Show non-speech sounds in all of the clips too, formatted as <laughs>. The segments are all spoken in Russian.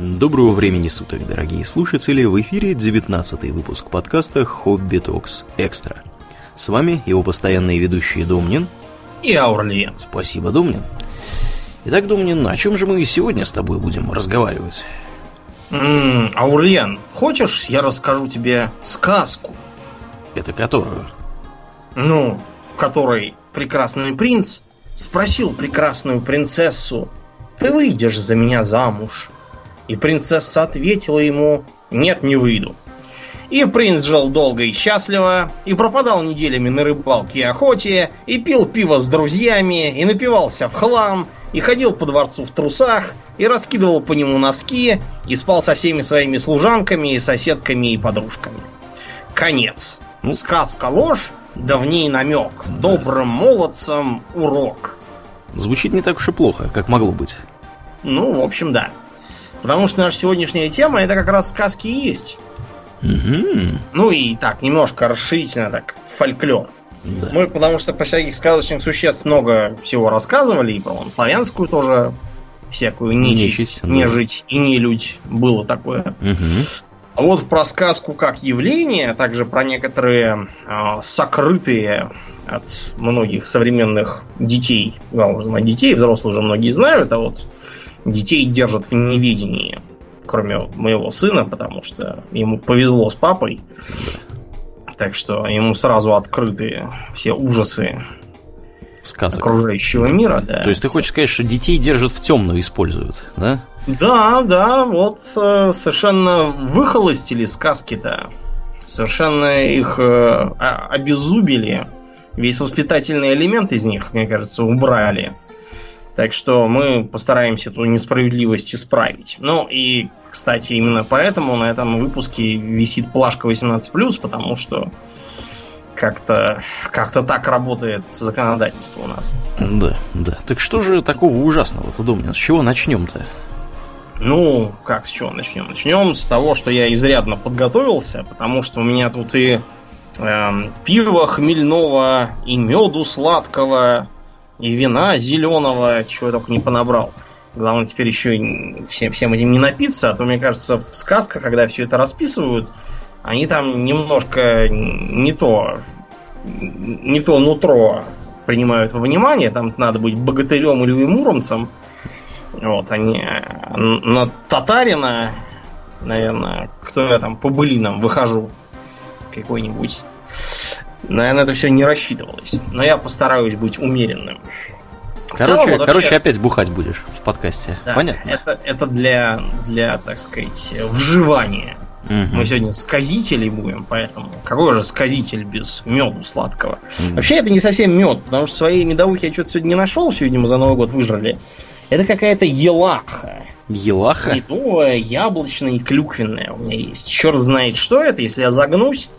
Доброго времени суток, дорогие слушатели! В эфире 19 выпуск подкаста «Хобби Токс Экстра». С вами его постоянные ведущие Домнин и Аурлиен. Спасибо, Домнин. Итак, Домнин, о чем же мы сегодня с тобой будем разговаривать? М-м, Аурлиен, хочешь, я расскажу тебе сказку? Это которую? Ну, которой прекрасный принц спросил прекрасную принцессу, «Ты выйдешь за меня замуж?» И принцесса ответила ему, «Нет, не выйду». И принц жил долго и счастливо, и пропадал неделями на рыбалке и охоте, и пил пиво с друзьями, и напивался в хлам, и ходил по дворцу в трусах, и раскидывал по нему носки, и спал со всеми своими служанками, и соседками, и подружками. Конец. Ну. Сказка ложь, да в ней намек. Добрым молодцам урок. Звучит не так уж и плохо, как могло быть. Ну, в общем, да. Потому что наша сегодняшняя тема это как раз сказки и есть. Угу. Ну и так, немножко расширительно так, фольклор. Да. Мы, потому что про всяких сказочных существ много всего рассказывали, и, по-моему, славянскую тоже всякую нечисть, нечисть нежить да. и нелюдь было такое. Угу. А вот про сказку как явление, а также про некоторые э, сокрытые от многих современных детей, главное, детей, взрослые уже многие знают, а вот детей держат в неведении, кроме моего сына, потому что ему повезло с папой. Так что ему сразу открыты все ужасы Сказок. окружающего мира. Да. То есть ты хочешь сказать, что детей держат в темную используют, да? Да, да, вот э, совершенно выхолостили сказки-то. Совершенно их э, обеззубили. Весь воспитательный элемент из них, мне кажется, убрали. Так что мы постараемся эту несправедливость исправить. Ну и, кстати, именно поэтому на этом выпуске висит плашка 18+, потому что как-то как так работает законодательство у нас. Да, да. Так что же такого ужасного, ты думаешь? С чего начнем-то? Ну, как с чего начнем? Начнем с того, что я изрядно подготовился, потому что у меня тут и э, пива хмельного, и меду сладкого, и вина зеленого, чего я только не понабрал. Главное теперь еще всем, всем этим не напиться, а то, мне кажется, в сказках, когда все это расписывают, они там немножко не то, не то нутро принимают во внимание, там надо быть богатырем или муромцем, вот, они на татарина, наверное, кто я там по былинам выхожу какой-нибудь. Наверное, это все не рассчитывалось. Но я постараюсь быть умеренным. Короче, целом, короче вообще... опять бухать будешь в подкасте. Да, Понятно? Это, это для, для, так сказать, вживания. Угу. Мы сегодня сказители будем, поэтому какой же сказитель без меду сладкого? Угу. Вообще это не совсем мед, потому что свои медовухи я что-то сегодня не нашел, все, видимо, за Новый год выжрали. Это какая-то елаха. Елаха? Медовая, яблочная и клюквенная у меня есть. Черт знает, что это. Если я загнусь,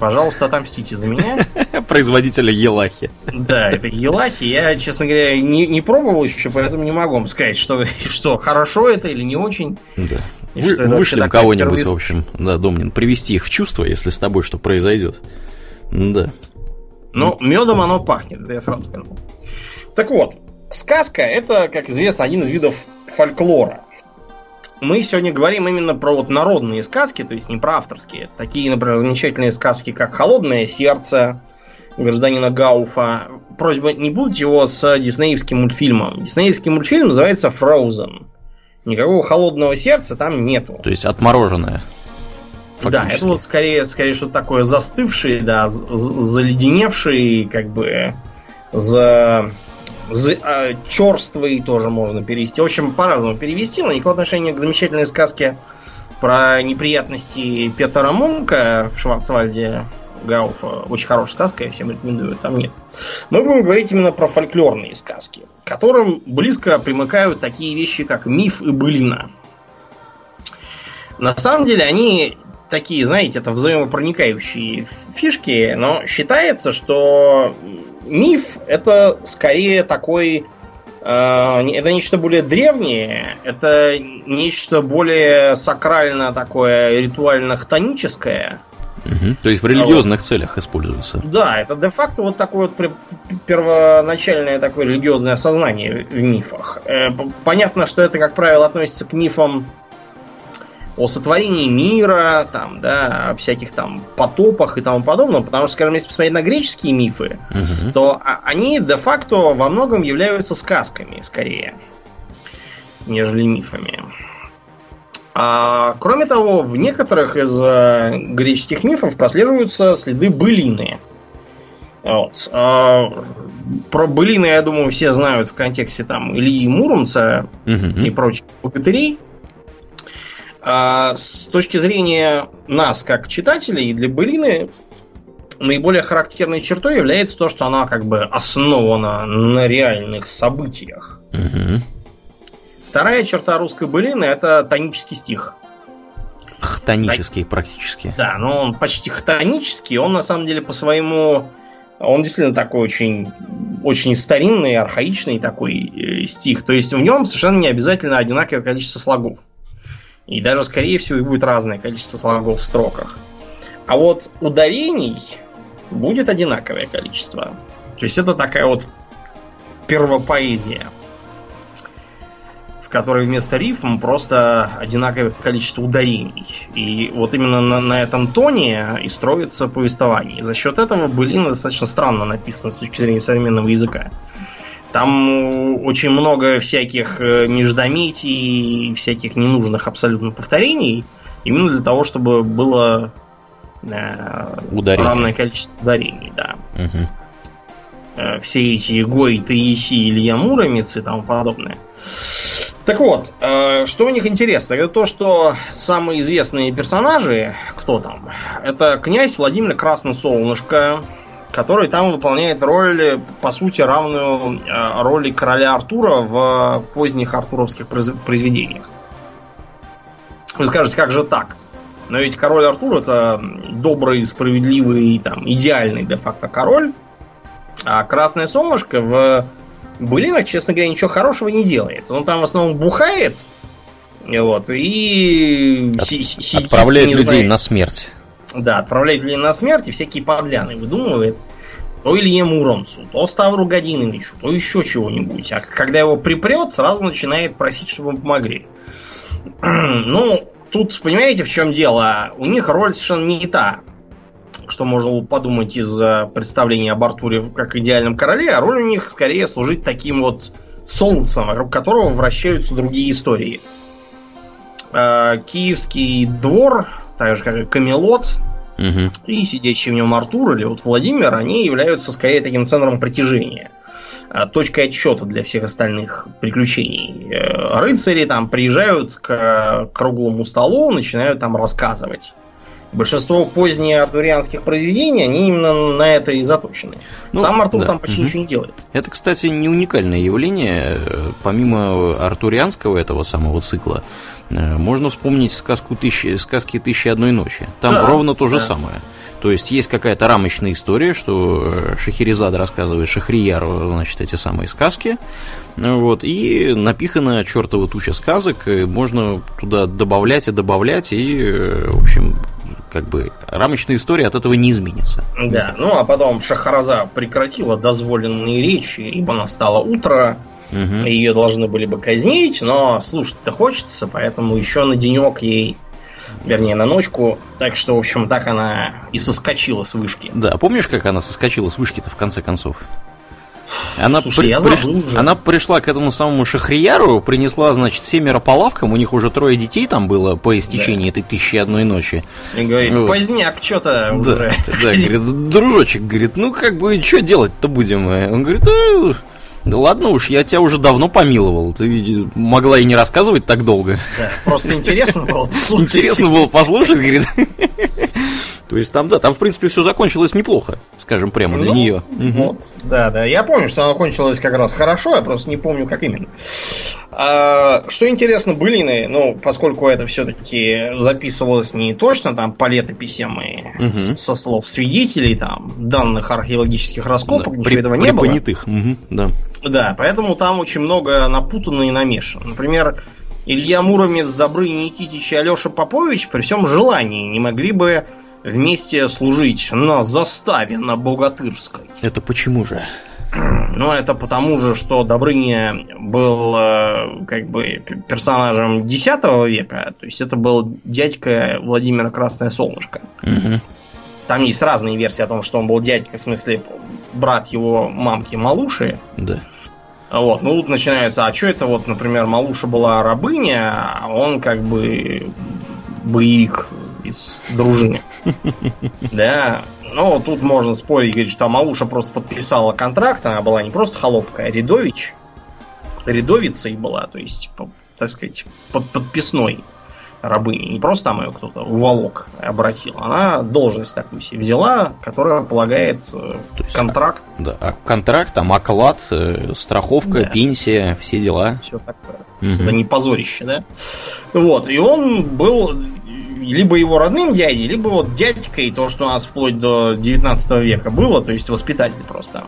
пожалуйста, отомстите за меня. <laughs> Производителя елахи. Да, это елахи. Я, честно говоря, не, не пробовал еще, поэтому не могу вам сказать, что, <laughs> что хорошо это или не очень. Да. Вы, вышлем кого-нибудь, в общем, да, Домнин, привести их в чувство, если с тобой что произойдет. Да. Ну, медом оно пахнет, это я сразу скажу. Так вот, Сказка это, как известно, один из видов фольклора. Мы сегодня говорим именно про вот народные сказки, то есть не про авторские. Такие, например, замечательные сказки, как «Холодное сердце», гражданина Гауфа. Просьба не будь его с диснеевским мультфильмом. Диснеевский мультфильм называется Frozen. Никакого холодного сердца там нету. То есть отмороженное. Да, это вот скорее, скорее что-то такое застывшее, да, заледеневшее, как бы за черствый тоже можно перевести. В общем, по-разному перевести, но никакого отношения к замечательной сказке про неприятности Петера Мунка в Шварцвальде Гауфа. Очень хорошая сказка, я всем рекомендую, там нет. Мы будем говорить именно про фольклорные сказки, к которым близко примыкают такие вещи, как миф и былина. На самом деле они такие, знаете, это взаимопроникающие фишки, но считается, что миф это скорее такой э, это нечто более древнее, это нечто более сакрально такое, ритуально-хтоническое. Угу. То есть в религиозных вот. целях используется. Да, это де-факто вот такое вот первоначальное такое религиозное осознание в мифах. Э, понятно, что это, как правило, относится к мифам о сотворении мира, там, да, о всяких там потопах и тому подобном, потому что, скажем, если посмотреть на греческие мифы, угу. то они де-факто во многом являются сказками, скорее, нежели мифами. А, кроме того, в некоторых из а, греческих мифов прослеживаются следы былины. Вот. А, про былины, я думаю, все знают в контексте там Ильи Муромца угу. и прочих богатырей. А с точки зрения нас, как читателей, для былины наиболее характерной чертой является то, что она как бы основана на реальных событиях. Угу. Вторая черта русской былины это тонический стих. Хтонический практически. Да, но он почти хтонический, он на самом деле по своему он действительно такой очень, очень старинный, архаичный такой э, стих. То есть в нем совершенно не обязательно одинаковое количество слогов. И даже, скорее всего, и будет разное количество слогов в строках. А вот ударений будет одинаковое количество. То есть это такая вот первопоэзия, в которой вместо рифм просто одинаковое количество ударений. И вот именно на, на этом тоне и строится повествование. За счет этого былина достаточно странно написана с точки зрения современного языка. Там очень много всяких э, междометий, всяких ненужных абсолютно повторений, именно для того, чтобы было э, равное количество ударений, да. Угу. Все эти Гой, Таиси, Илья Муромец и тому подобное. Так вот, э, что у них интересно, это то, что самые известные персонажи, кто там, это князь Владимир Красносолнышко, который там выполняет роль, по сути, равную э, роли короля Артура в поздних артуровских произведениях. Вы скажете, как же так? Но ведь король Артур это добрый, справедливый, там, идеальный де-факто король. А Красное Солнышко в былинах, честно говоря, ничего хорошего не делает. Он там в основном бухает, вот, и От, отправляет людей знает. на смерть. Да, отправляет людей на смерть и всякие подляны выдумывает. То Илье Муромцу, то Ставру Годиновичу, то еще чего-нибудь. А когда его припрет, сразу начинает просить, чтобы ему помогли. <clears throat> ну, тут, понимаете, в чем дело? У них роль совершенно не та, что можно подумать из представления об Артуре как идеальном короле, а роль у них скорее служить таким вот солнцем, вокруг которого вращаются другие истории. А, Киевский двор так же как и Камелот, угу. и сидящий в нем Артур или вот Владимир, они являются скорее таким центром притяжения а, точкой отсчета для всех остальных приключений. Э, рыцари там приезжают к круглому столу, начинают там рассказывать. Большинство поздних артурианских произведений, они именно на это и заточены. Ну, Сам Артур да. там почти угу. ничего не делает. Это, кстати, не уникальное явление. Помимо артурианского этого самого цикла, э, можно вспомнить сказку тысячи, сказки «Тысячи одной ночи». Там да, ровно то же да. самое. То есть есть какая-то рамочная история, что э, Шахерезада рассказывает Шахрияру, значит, эти самые сказки. Вот, и напихана чертова туча сказок, можно туда добавлять и добавлять, и, э, в общем, как бы рамочная история от этого не изменится. Да, ну а потом Шахараза прекратила дозволенные речи, ибо настало утро, угу. ее должны были бы казнить, но слушать-то хочется, поэтому еще на денек ей вернее, на ночку. Так что, в общем, так она и соскочила с вышки. Да, помнишь, как она соскочила с вышки-то в конце концов? Она, Слушай, при, я приш... уже. она пришла к этому самому Шахрияру, принесла, значит, семеро по лавкам, у них уже трое детей там было по истечении да. этой тысячи одной ночи. И говорит, вот. поздняк, что-то да, уже. Да, говорит, дружочек, говорит, ну как бы, что делать-то будем? Он говорит, да ладно уж, я тебя уже давно помиловал. Ты могла и не рассказывать так долго. Да, просто интересно было послушать. Интересно было послушать, говорит. То есть там, да, там, в принципе, все закончилось неплохо, скажем прямо для ну, нее. Вот, угу. да, да. Я помню, что она кончилась как раз хорошо, я просто не помню, как именно. А, что интересно, былины, ну, поскольку это все-таки записывалось не точно там по летописям и угу. со слов свидетелей, там, данных археологических раскопок, да, ничего при, этого не было. Понятых, угу, да. Да, поэтому там очень много напутано и намешано. Например, Илья Муромец, Добрый Никитич и Алеша Попович при всем желании не могли бы вместе служить на заставе на Богатырской. Это почему же? <clears throat> Но это потому же, что Добрыня был э, как бы персонажем X века, то есть это был дядька Владимира Красное Солнышко. Угу. Там есть разные версии о том, что он был дядька, в смысле брат его мамки Малуши. Да. Вот, ну тут начинается, а что это вот, например, Малуша была рабыня, а он как бы боевик из дружины. <laughs> Да, ну тут можно спорить, говорить, что Малуша просто подписала контракт, она была не просто холопка, а рядович. Рядовицей была, то есть, так сказать, под подписной рабыни. Не просто там ее кто-то уволок обратил. Она должность такую себе взяла, которая полагается То есть, контракт. Да, а контракт, там оклад, э, страховка, да. пенсия, все дела. Все такое. Угу. Это не позорище, да? Вот, и он был либо его родным дядей, либо вот дядькой, то, что у нас вплоть до 19 века было, то есть воспитатель просто.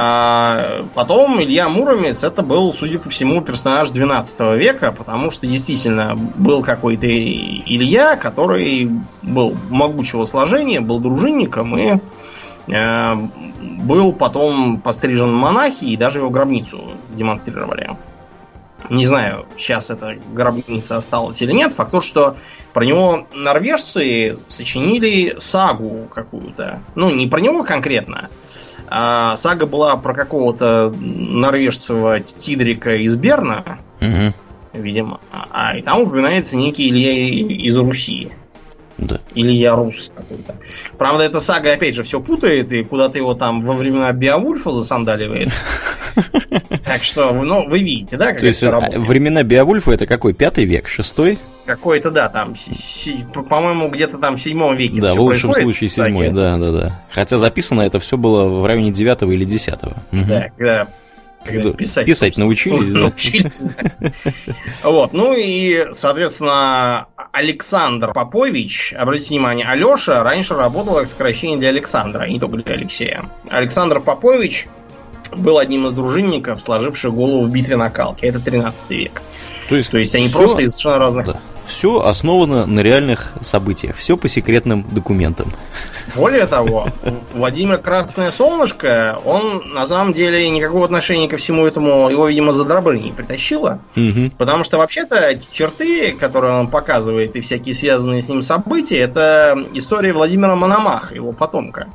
А потом Илья Муромец это был, судя по всему, персонаж 12 века, потому что действительно был какой-то Илья, который был могучего сложения, был дружинником и э, был потом пострижен монахи и даже его гробницу демонстрировали. Не знаю, сейчас эта гробница осталась или нет. Факт то, что про него норвежцы сочинили сагу какую-то. Ну, не про него конкретно, а сага была про какого-то норвежцевого Тидрика из Берна, угу. видимо. А, и там упоминается некий Илья из Руси. Да. Или я рус какой-то. Правда, эта сага, опять же, все путает, и куда-то его там во времена Биовульфа засандаливает. <laughs> Так что, ну, вы видите, да, как То есть, времена Биовульфа это какой? Пятый век? Шестой? Какой-то, да, там, по-моему, где-то там в седьмом веке. Да, в лучшем случае седьмой, да, да, да. Хотя записано это все было в районе девятого или десятого. Да, когда когда писать, писать научились, да? научились да. <laughs> Вот, ну и, соответственно, Александр Попович, обратите внимание, Алеша раньше работал как сокращение для Александра, а не только для Алексея. Александр Попович был одним из дружинников, сложивших голову в битве на Калке. Это 13 век. То есть, То есть они все, просто из совершенно разных... Да. Все основано на реальных событиях. Все по секретным документам. Более того, Владимир Красное Солнышко, он на самом деле никакого отношения ко всему этому его, видимо, за не притащило. Угу. Потому что вообще-то черты, которые он показывает, и всякие связанные с ним события, это история Владимира Мономаха, его потомка.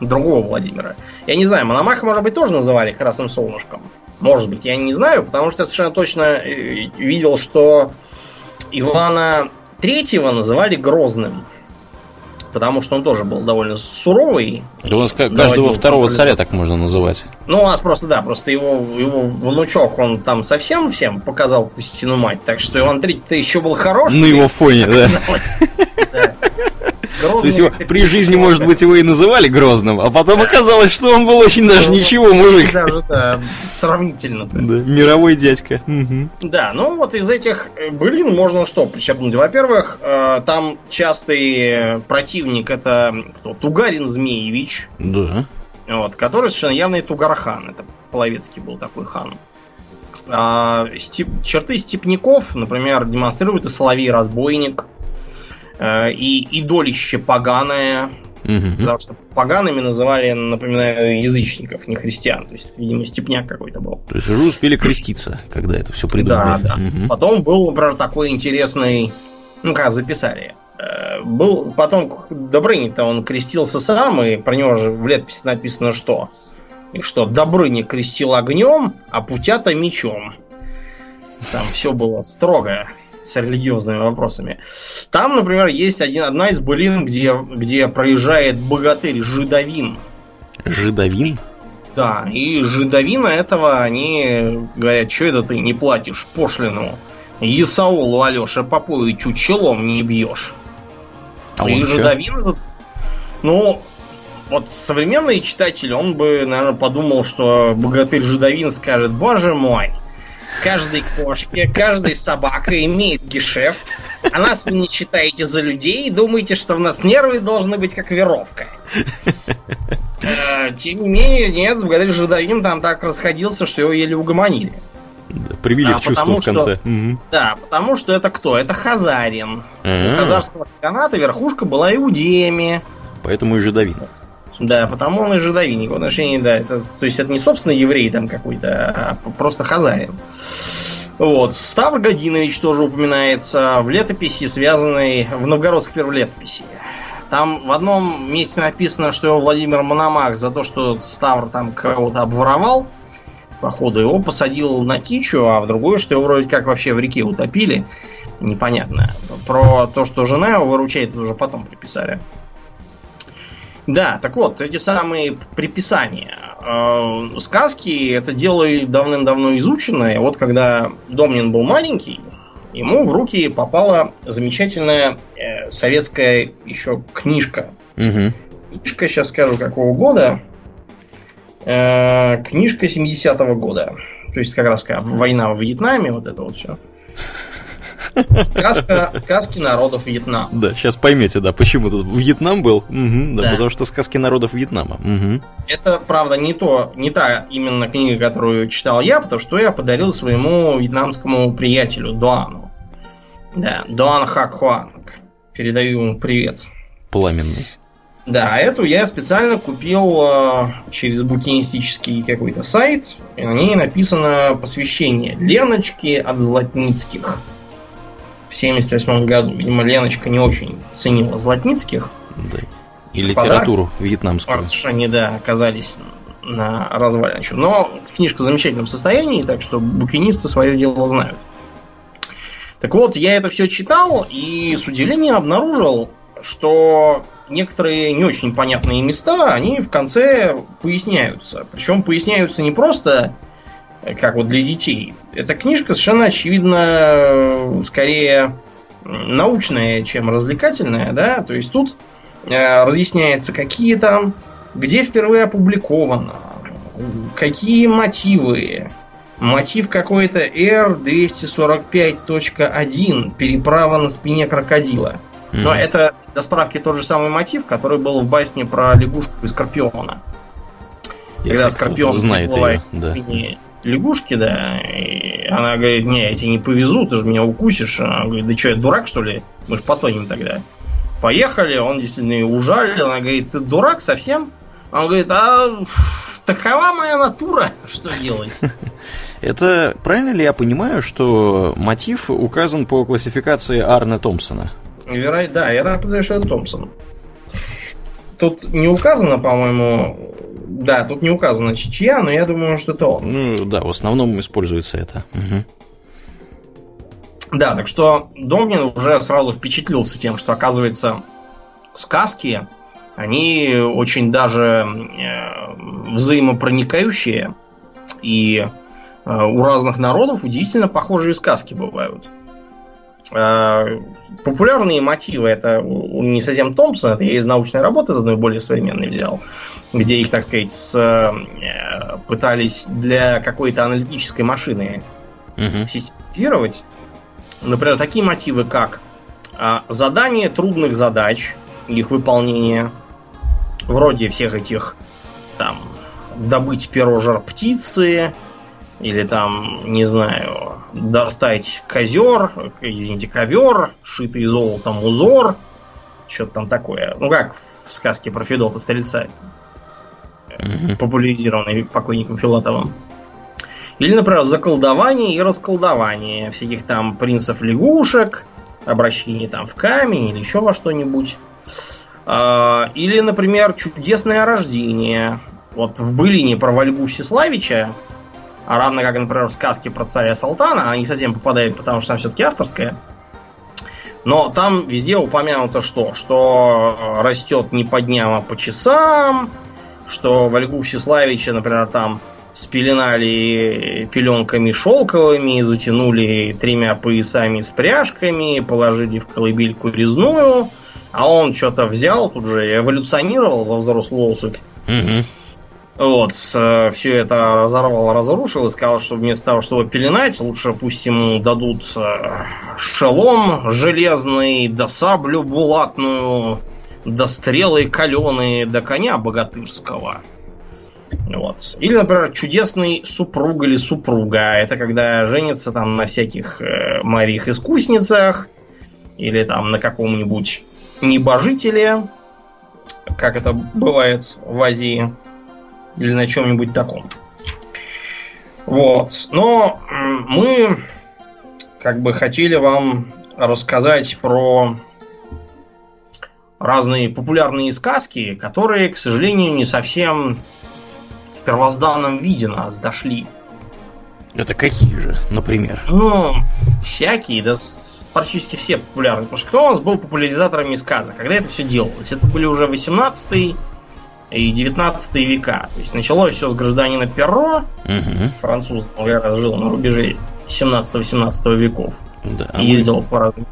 Другого Владимира. Я не знаю, Мономаха, может быть, тоже называли Красным Солнышком. Может быть, я не знаю, потому что я совершенно точно э, видел, что Ивана Третьего называли Грозным. Потому что он тоже был довольно суровый. Да он каждого второго царя так можно называть. Ну, у нас просто, да, просто его, его внучок, он там совсем всем показал Пустину мать. Так что Иван Третий-то еще был хороший. На его фоне, да. <laughs> Грозный То есть его, при жизни, может быть, его и называли Грозным, а потом оказалось, что он был очень даже ничего, мужик. Даже, да, сравнительно. Да, мировой дядька. Да, ну вот из этих э, былин можно что подчеркнуть? Во-первых, э, там частый противник это кто? Тугарин Змеевич. Да. Вот, который совершенно явный Тугархан. Это Половецкий был такой хан. А, степ, черты степняков, например, демонстрирует и Соловей-разбойник, Э, и идолище поганое, Угу. Потому что погаными называли, напоминаю, язычников, не христиан. То есть, видимо, степняк какой-то был. То есть уже успели креститься, когда это все придумали. Да, да. Угу. Потом был, например, такой интересный, ну как записали. Э, был потом Добрыня-то он крестился сам, и про него же в летописи написано что? И что Добрыня крестил огнем, а Путята мечом. Там все было строго с религиозными вопросами. Там, например, есть один, одна из былин, где, где проезжает богатырь Жидовин. Жидовин? Да, и жидовина этого они говорят, что это ты не платишь пошлину? Исаулу Алёше Поповичу челом не бьешь. А и жидовин этот, ну, вот современный читатель, он бы, наверное, подумал, что богатырь Жидовин скажет, боже мой, каждой кошке, каждой собака имеет гешефт, а нас вы не считаете за людей и думаете, что у нас нервы должны быть как веровка. Э, тем не менее, нет, благодаря Жидовин там так расходился, что его еле угомонили. Да, привили а, в чувство в конце. Что, угу. Да, потому что это кто? Это Хазарин. А-а-а. У хазарского хананата верхушка была иудеями. Поэтому и жидовин. Да, потому он и жидовинник. В отношении, да, это, то есть это не собственно еврей там какой-то, а просто хазарин. Вот. Ставр Годинович тоже упоминается в летописи, связанной в новгородской первой летописи. Там в одном месте написано, что его Владимир Мономах за то, что Ставр там кого-то обворовал, походу его посадил на кичу, а в другое, что его вроде как вообще в реке утопили. Непонятно. Про то, что жена его выручает, это уже потом приписали. Да, так вот, эти самые приписания. Э, сказки это дело давным-давно изученное. Вот когда Домнин был маленький, ему в руки попала замечательная э, советская еще книжка. Угу. Книжка, сейчас скажу, какого года. Э, книжка 70-го года. То есть как раз война в Вьетнаме, вот это вот все. Сказка, сказки народов Вьетнама. Да, сейчас поймете, да, почему тут Вьетнам был. Угу, да, да, потому что сказки народов Вьетнама. Угу. Это, правда, не то, не та именно книга, которую читал я, потому что я подарил своему вьетнамскому приятелю Дуану. Да, Дуан Хак Хуанг. Передаю ему привет. Пламенный. Да, эту я специально купил э, через букинистический какой-то сайт. И на ней написано посвящение Леночки от Златницких в 78 году. Видимо, Леночка не очень ценила Златницких. Да. И литературу Подарки, вьетнамскую. Потому что они, да, оказались на развалине. Но книжка в замечательном состоянии, так что букинисты свое дело знают. Так вот, я это все читал и с удивлением обнаружил, что некоторые не очень понятные места, они в конце поясняются. Причем поясняются не просто как вот для детей. Эта книжка совершенно очевидно скорее научная, чем развлекательная, да, то есть тут э, разъясняется, какие там, где впервые опубликовано, какие мотивы, мотив какой-то R245.1, переправа на спине крокодила. Mm-hmm. Но это до справки тот же самый мотив, который был в басне про лягушку и скорпиона. Если Когда скорпион знает ее, да. спине лягушки, да, и она говорит, не, я тебе не повезу, ты же меня укусишь. Она говорит, да что, я дурак, что ли? Мы же потонем тогда. Поехали, он действительно ее ужалил. Она говорит, ты дурак совсем? Он говорит, а такова моя натура, <laughs> что делать? <laughs> Это правильно ли я понимаю, что мотив указан по классификации Арна Томпсона? Вероятно, да, я так подозреваю, что это Томпсон. Тут не указано, по-моему, да, тут не указано чья, но я думаю, что это он. Ну да, в основном используется это. Угу. Да, так что Домнин уже сразу впечатлился тем, что оказывается сказки, они очень даже э, взаимопроникающие, и э, у разных народов удивительно похожие сказки бывают. Э, популярные мотивы это не совсем Томпсон, это я из научной работы из одной более современной взял, где их, так сказать, с, э, пытались для какой-то аналитической машины угу. систематизировать. Например, такие мотивы, как э, задание трудных задач, их выполнение, вроде всех этих там добыть перо жар птицы, или там, не знаю, достать козер, извините, ковер, шитый золотом узор, что-то там такое. Ну, как в сказке про Федота Стрельца, mm-hmm. популяризированный покойником Филатовым. Или, например, заколдование и расколдование всяких там принцев-лягушек, обращение там в камень или еще во что-нибудь. А, или, например, чудесное рождение. Вот в былине про Вальгу Всеславича а равно как, например, в сказке про царя Салтана, она не совсем попадает, потому что она все-таки авторская. Но там везде упомянуто что? Что э, растет не по дням, а по часам, что Вальгу Всеславича, например, там спеленали пеленками шелковыми, затянули тремя поясами с пряжками, положили в колыбельку резную, а он что-то взял, тут же эволюционировал во взрослую особь. Угу. Вот, все это разорвал, разрушил и сказал, что вместо того, чтобы пеленать, лучше пусть ему дадут э, шелом железный, да саблю булатную, да стрелы каленые, да коня богатырского. Вот. Или, например, чудесный супруг или супруга. Это когда женится там на всяких э, Мариях-искусницах или там на каком-нибудь небожителе. как это бывает в Азии или на чем-нибудь таком. Вот. Но мы как бы хотели вам рассказать про разные популярные сказки, которые, к сожалению, не совсем в первозданном виде нас дошли. Это какие же, например? Ну, всякие, да практически все популярные. Потому что кто у нас был популяризаторами сказок? Когда это все делалось? Это были уже 18 и 19 века. То есть началось все с гражданина Перро, угу. француз, наверное, жил на рубеже 17-18 веков. Да, ездил мы... по разным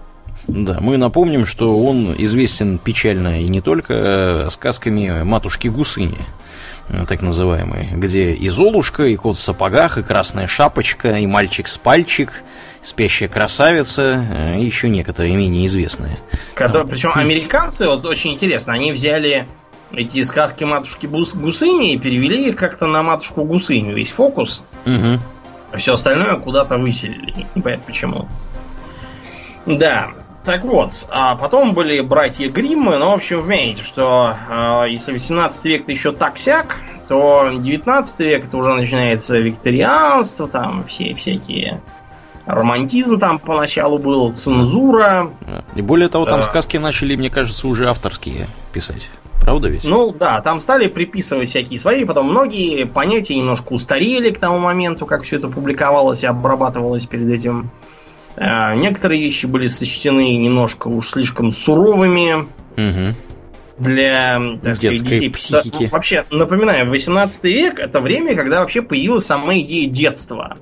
да, мы напомним, что он известен печально и не только э, сказками матушки Гусыни, э, так называемые, где и Золушка, и кот в сапогах, и красная шапочка, и мальчик с пальчик, спящая красавица, э, и еще некоторые менее известные. Которые, причем американцы, вот очень интересно, они взяли эти сказки матушки Гусыни и перевели их как-то на матушку Гусыню, весь фокус. Угу. А все остальное куда-то выселили. Непонятно почему. Да. Так вот, а потом были братья Гриммы, ну, в общем, вы что э, если 18 век это еще так-сяк, то 19 век это уже начинается викторианство, там все всякие романтизм там поначалу был, цензура. И более того, там э, сказки начали, мне кажется, уже авторские писать. Правда ведь? Ну да, там стали приписывать всякие свои, потом многие понятия немножко устарели к тому моменту, как все это публиковалось и обрабатывалось перед этим. Э, некоторые вещи были сочтены немножко уж слишком суровыми угу. для так сказать, детей. психики. Вообще, напоминаю, 18 век это время, когда вообще появилась сама идея детства.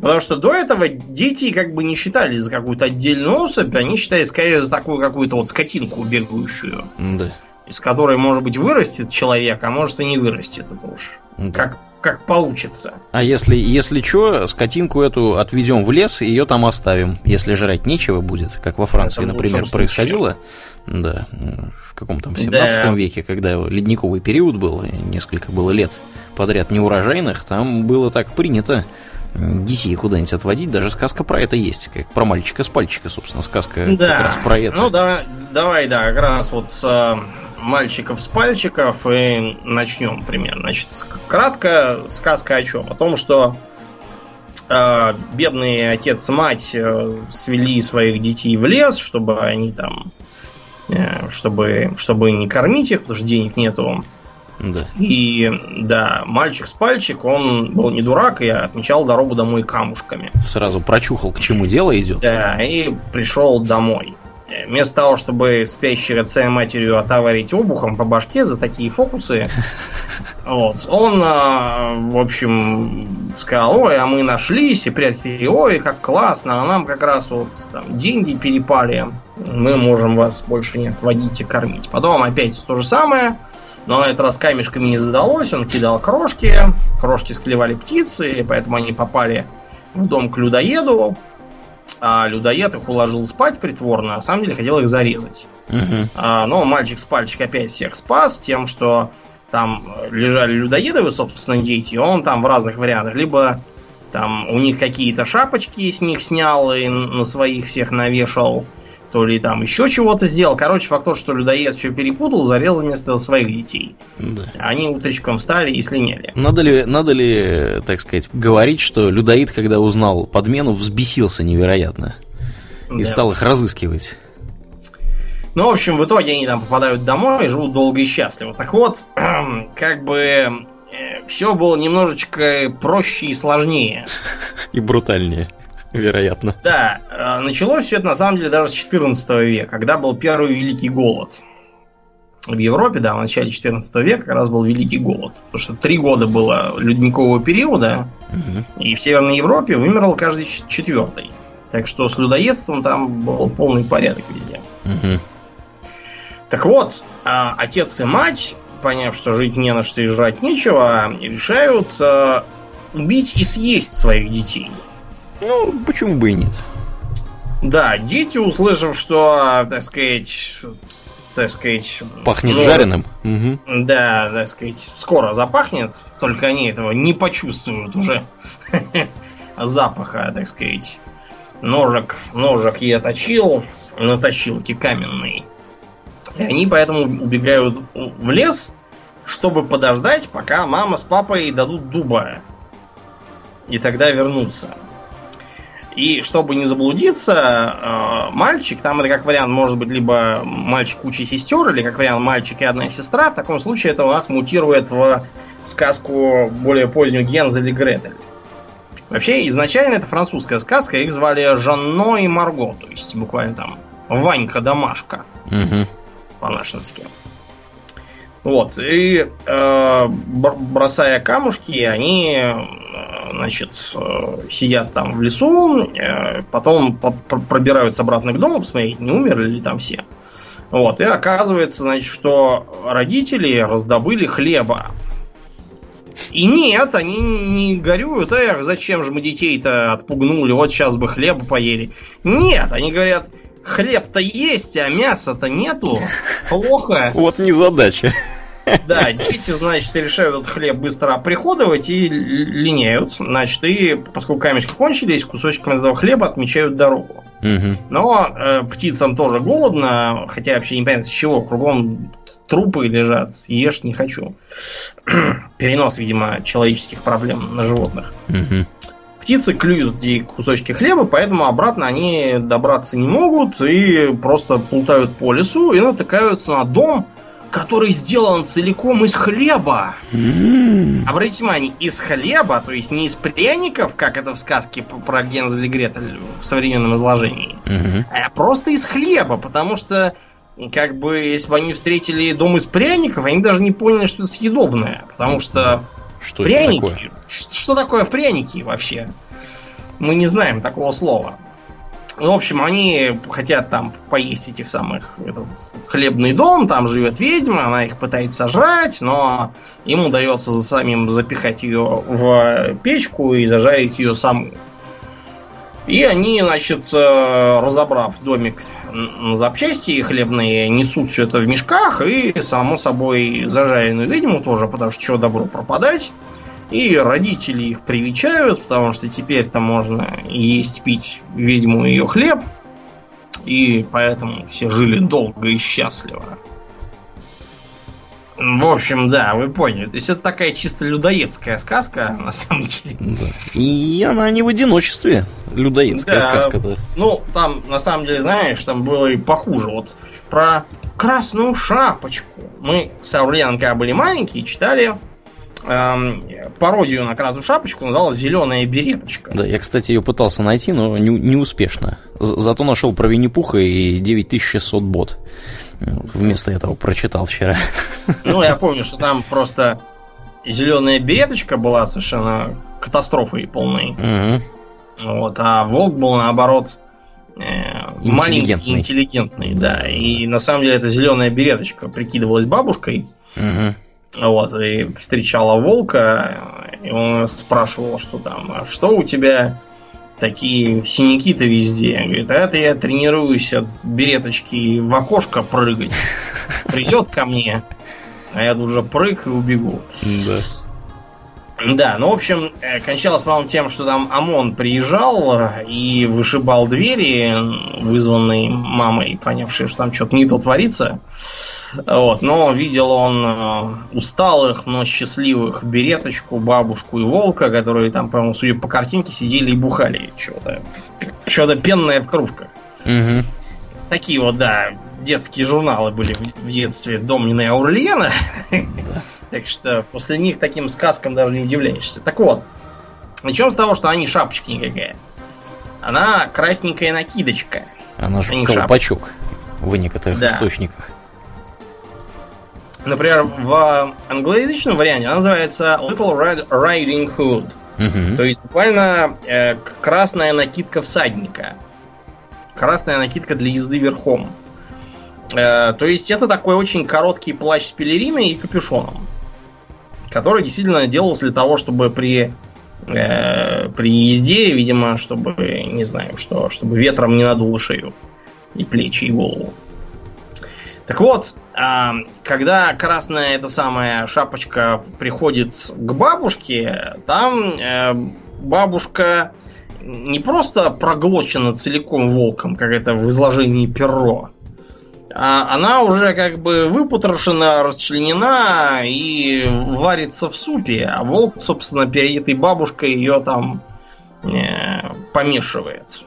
Потому что до этого дети как бы не считались за какую-то отдельную особь, они считали скорее за такую какую-то вот скотинку бегающую. Да. Из которой, может быть, вырастет человек, а может и не вырастет. Это уж да. как как получится. А если, если что, скотинку эту отвезем в лес и ее там оставим. Если жрать нечего будет, как во Франции, Это например, происходило. Да, в каком там 17 да. веке, когда ледниковый период был, несколько было лет подряд неурожайных, там было так принято детей куда-нибудь отводить, даже сказка про это есть, как про мальчика с пальчика, собственно, сказка да. как раз про это. Ну да, давай, да, как раз вот с мальчиков с пальчиков и начнем примерно. Значит, кратко сказка о чем? О том, что э, бедный отец и мать э, свели своих детей в лес, чтобы они там, э, чтобы, чтобы не кормить их, потому что денег нету. Да. И да, мальчик с пальчик, он был не дурак и отмечал дорогу домой камушками. Сразу прочухал, к чему дело идет. Да, и пришел домой. Вместо того, чтобы спящей отца матерью отоварить обухом по башке за такие фокусы, <laughs> вот, он, а, в общем, сказал, ой, а мы нашлись, и предки, ой, как классно, а нам как раз вот там деньги перепали, мы можем вас больше не отводить и кормить. Потом опять то же самое, но на этот раз камешками не задалось, он кидал крошки, крошки склевали птицы, поэтому они попали в дом к людоеду, а людоед их уложил спать притворно, а на самом деле хотел их зарезать. Угу. А, но мальчик с пальчик опять всех спас тем, что там лежали людоедовые, собственно, дети, и он там в разных вариантах. Либо там у них какие-то шапочки с них снял и на своих всех навешал, то ли там еще чего-то сделал. Короче, факт то, что людоед все перепутал, зарезал вместо своих детей. Да. Они утречком встали и слиняли. Надо ли, надо ли, так сказать, говорить, что людоид, когда узнал подмену, взбесился невероятно и да. стал их разыскивать? Ну, в общем, в итоге они там попадают домой и живут долго и счастливо. Так вот, <clears throat> как бы э, все было немножечко проще и сложнее. <laughs> И брутальнее вероятно. Да, э, началось все это на самом деле даже с 14 века, когда был первый Великий Голод. В Европе, да, в начале 14 века как раз был Великий Голод. Потому что три года было ледникового периода, угу. и в Северной Европе вымерл каждый четвертый. Так что с людоедством там был полный порядок везде. Угу. Так вот, а, отец и мать, поняв, что жить не на что и жрать нечего, решают э, убить и съесть своих детей. Ну, почему бы и нет? Да, дети, услышав, что, так сказать, так сказать... Пахнет ну, жареным. Угу. Да, так сказать, скоро запахнет, только они этого не почувствуют уже <laughs> запаха, так сказать. Ножик, ножик я точил, наточилки каменный. И они поэтому убегают в лес, чтобы подождать, пока мама с папой дадут дуба. И тогда вернутся. И чтобы не заблудиться, э, мальчик, там это как вариант может быть либо мальчик куча сестер, или как вариант мальчик и одна сестра, в таком случае это у нас мутирует в сказку более позднюю Гензель и Гретель. Вообще, изначально это французская сказка, их звали Жанно и Марго, то есть буквально там Ванька-домашка. Угу. По-нашенски. Вот, и э, бросая камушки, они, э, значит, э, сидят там в лесу, э, потом пробираются обратно к дому, посмотреть, не умерли ли там все. Вот, и оказывается, значит, что родители раздобыли хлеба. И нет, они не горюют, эх, зачем же мы детей-то отпугнули, вот сейчас бы хлеба поели. Нет, они говорят, хлеб-то есть, а мяса-то нету. Плохо. Вот не задача. Да, дети, значит, решают этот хлеб быстро оприходовать и линяют. Значит, и поскольку камешки кончились, кусочками этого хлеба отмечают дорогу. Угу. Но э, птицам тоже голодно, хотя вообще не понятно с чего. Кругом трупы лежат, ешь не хочу. <clears throat> Перенос, видимо, человеческих проблем на животных. Угу птицы клюют эти кусочки хлеба, поэтому обратно они добраться не могут и просто плутают по лесу и натыкаются на дом, который сделан целиком из хлеба. Mm. Обратите внимание, из хлеба, то есть не из пряников, как это в сказке про Гензель и Гретель в современном изложении, mm-hmm. а просто из хлеба, потому что как бы, если бы они встретили дом из пряников, они даже не поняли, что это съедобное. Потому что что пряники... Такое? Что такое пряники вообще? Мы не знаем такого слова. Ну, в общем, они хотят там поесть этих самых этот хлебный дом, там живет ведьма, она их пытается сожрать, но им удается за самим запихать ее в печку и зажарить ее саму. И они, значит, э, разобрав домик на запчасти хлебные, несут все это в мешках и, само собой, зажаренную ведьму тоже, потому что чего добро пропадать. И родители их привечают, потому что теперь-то можно есть, пить ведьму и ее хлеб. И поэтому все жили долго и счастливо. В общем, да, вы поняли. То есть это такая чисто людоедская сказка, <laughs> на самом деле. Да. И она не в одиночестве. Людоедская да, сказка-то. Ну, там, на самом деле, знаешь, там было и похуже. Вот про красную шапочку. Мы с Аурлиан, когда были маленькие, читали эм, пародию на красную шапочку, называлась «Зеленая береточка». Да, я, кстати, ее пытался найти, но не, не успешно. Зато нашел про Винни-Пуха и 9600 бот. Вместо этого прочитал вчера. Ну, я помню, что там просто зеленая береточка была совершенно катастрофой полной. Угу. Вот, а волк был наоборот э, маленький, интеллигентный, да. И на самом деле эта зеленая береточка прикидывалась бабушкой. Угу. Вот, и встречала волка, и он спрашивал, что там, а что у тебя такие синяки-то везде? Говорит, а это я тренируюсь от береточки в окошко прыгать. <laughs> Придет ко мне, а я тут уже прыг и убегу. Да. Да, ну, в общем, э, кончалось, по-моему, тем, что там ОМОН приезжал э, и вышибал двери, вызванные мамой, понявшей, что там что-то не то творится. Вот, но видел он э, усталых, но счастливых береточку, бабушку и волка, которые там, по-моему, судя по картинке, сидели и бухали что-то. Что-то пенное в кружках. Угу. Такие вот, да, детские журналы были в детстве Домнина и Аурлиена. Да. Так что после них таким сказкам даже не удивляешься. Так вот, начнем с того, что они шапочки никакая. Она красненькая накидочка. Она же колпачок шапочка. в некоторых да. источниках. Например, в англоязычном варианте она называется Little Red Riding Hood. Угу. То есть буквально э, красная накидка всадника. Красная накидка для езды верхом. Э, то есть это такой очень короткий плащ с пелериной и капюшоном который действительно делался для того, чтобы при э, при езде, видимо, чтобы, не знаю, что, чтобы ветром не надуло шею и плечи, и голову. Так вот, э, когда красная эта самая шапочка приходит к бабушке, там э, бабушка не просто проглочена целиком волком, как это в изложении перо, а она уже как бы выпотрошена, расчленена и варится в супе, а волк, собственно, перед этой бабушкой ее там э, помешивает.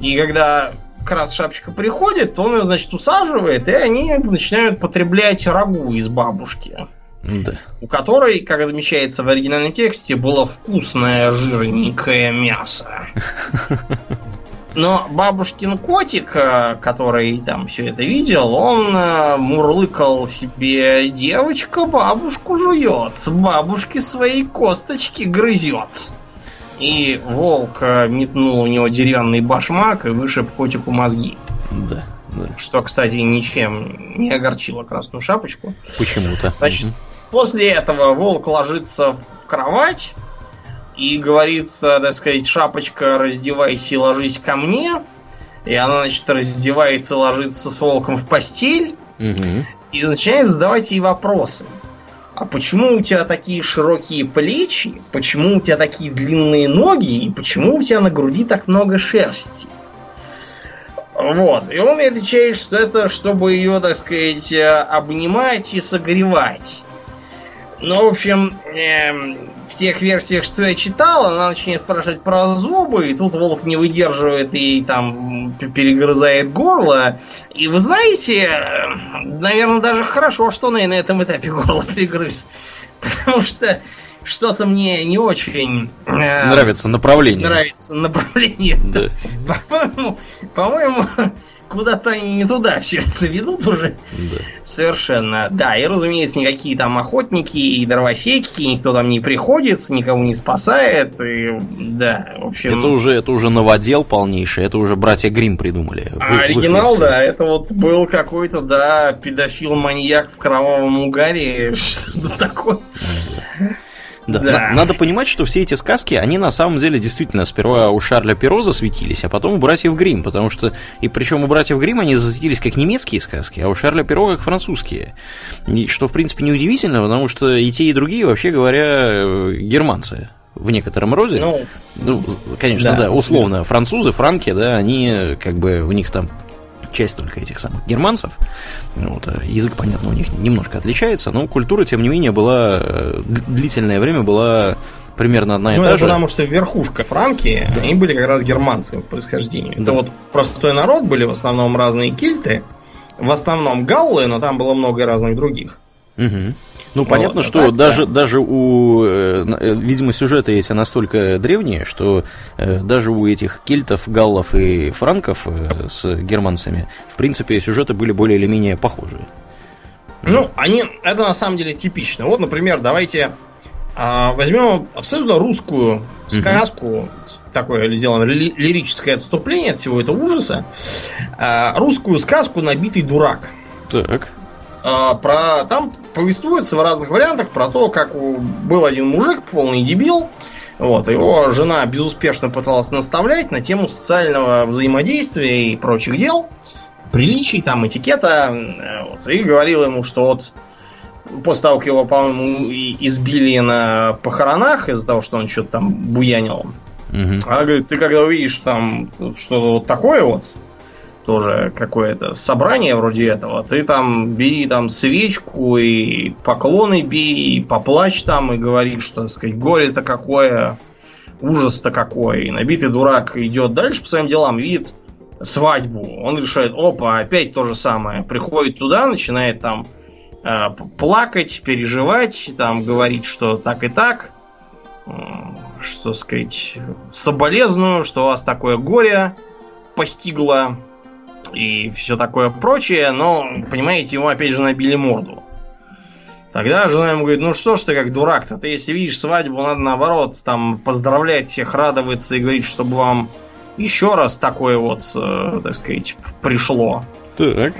И когда Крас Шапочка приходит, он ее, значит, усаживает, и они начинают потреблять рагу из бабушки. Да. У которой, как отмечается в оригинальном тексте, было вкусное жирненькое мясо. <laughs> Но бабушкин котик, э, который там все это видел, он э, мурлыкал себе девочка бабушку жует, бабушки свои косточки грызет. И волк э, метнул у него деревянный башмак и вышиб котику мозги. Да, да. Что, кстати, ничем не огорчило красную шапочку. Почему-то. Значит, угу. после этого волк ложится в кровать и говорится, так сказать, шапочка, раздевайся и ложись ко мне. И она, значит, раздевается, ложится с волком в постель. Угу. И начинает задавать ей вопросы. А почему у тебя такие широкие плечи? Почему у тебя такие длинные ноги? И почему у тебя на груди так много шерсти? Вот. И он отвечает, что это чтобы ее, так сказать, обнимать и согревать. Ну, в общем, э, в тех версиях, что я читал, она начинает спрашивать про зубы, и тут волк не выдерживает и там перегрызает горло. И вы знаете, наверное, даже хорошо, что и на этом этапе горло <laughs> перегрыз. Потому что что-то мне не очень э, нравится направление. Нравится направление. Да. <laughs> По-моему, по-моему, куда-то они не туда <laughs> все это ведут уже. Да. Совершенно. Да, и разумеется, никакие там охотники и дровосеки, никто там не приходит, никого не спасает. И, да, в общем... Это уже, это уже новодел полнейший, это уже братья Грим придумали. А оригинал, да, это вот был какой-то, да, педофил-маньяк в кровавом угаре, <laughs> что-то такое. Да. Да. Надо понимать, что все эти сказки, они на самом деле действительно сперва у Шарля Перо засветились, а потом у братьев Грим, потому что, и причем у братьев Грим они засветились как немецкие сказки, а у Шарля Перо как французские. И, что, в принципе, неудивительно, потому что и те, и другие, вообще говоря, э, германцы в некотором роде. Ну, ну конечно, да, да условно, французы, франки, да, они как бы у них там часть только этих самых германцев. Ну, вот, э, язык, понятно, у них немножко отличается, но культура, тем не менее, была э, длительное время была примерно одна и ну, та это же. потому что верхушка франки, да. они были как раз германского происхождения. Да. Это вот простой народ, были в основном разные кельты, в основном галлы, но там было много разных других. Угу. Ну, понятно, вот, что так, даже, да. даже у, э, э, видимо, сюжеты эти настолько древние, что э, даже у этих кельтов, галлов и франков с германцами, в принципе, сюжеты были более или менее похожие. Ну, они, это на самом деле типично. Вот, например, давайте а, возьмем абсолютно русскую сказку, угу. такое сделано ли, лирическое отступление от всего этого ужаса, а, русскую сказку «Набитый дурак». Так. А, про, там повествуется в разных вариантах про то, как был один мужик, полный дебил, вот, его жена безуспешно пыталась наставлять на тему социального взаимодействия и прочих дел, приличий, там, этикета, э, вот, и говорил ему, что вот после того, как его, по-моему, избили на похоронах из-за того, что он что-то там буянил, угу. она говорит, ты когда увидишь там что-то вот такое вот, тоже какое-то собрание вроде этого, ты там бери там свечку и поклоны бей, и поплачь там, и говори, что, так сказать, горе-то какое, ужас-то какой. И набитый дурак идет дальше по своим делам, видит свадьбу. Он решает, опа, опять то же самое. Приходит туда, начинает там э, плакать, переживать, там говорить, что так и так. Что сказать, соболезную, что у вас такое горе постигло и все такое прочее, но, понимаете, ему опять же набили морду. Тогда жена ему говорит, ну что ж ты как дурак-то, ты если видишь свадьбу, надо наоборот там поздравлять всех, радоваться и говорить, чтобы вам еще раз такое вот, э, так сказать, пришло. Так.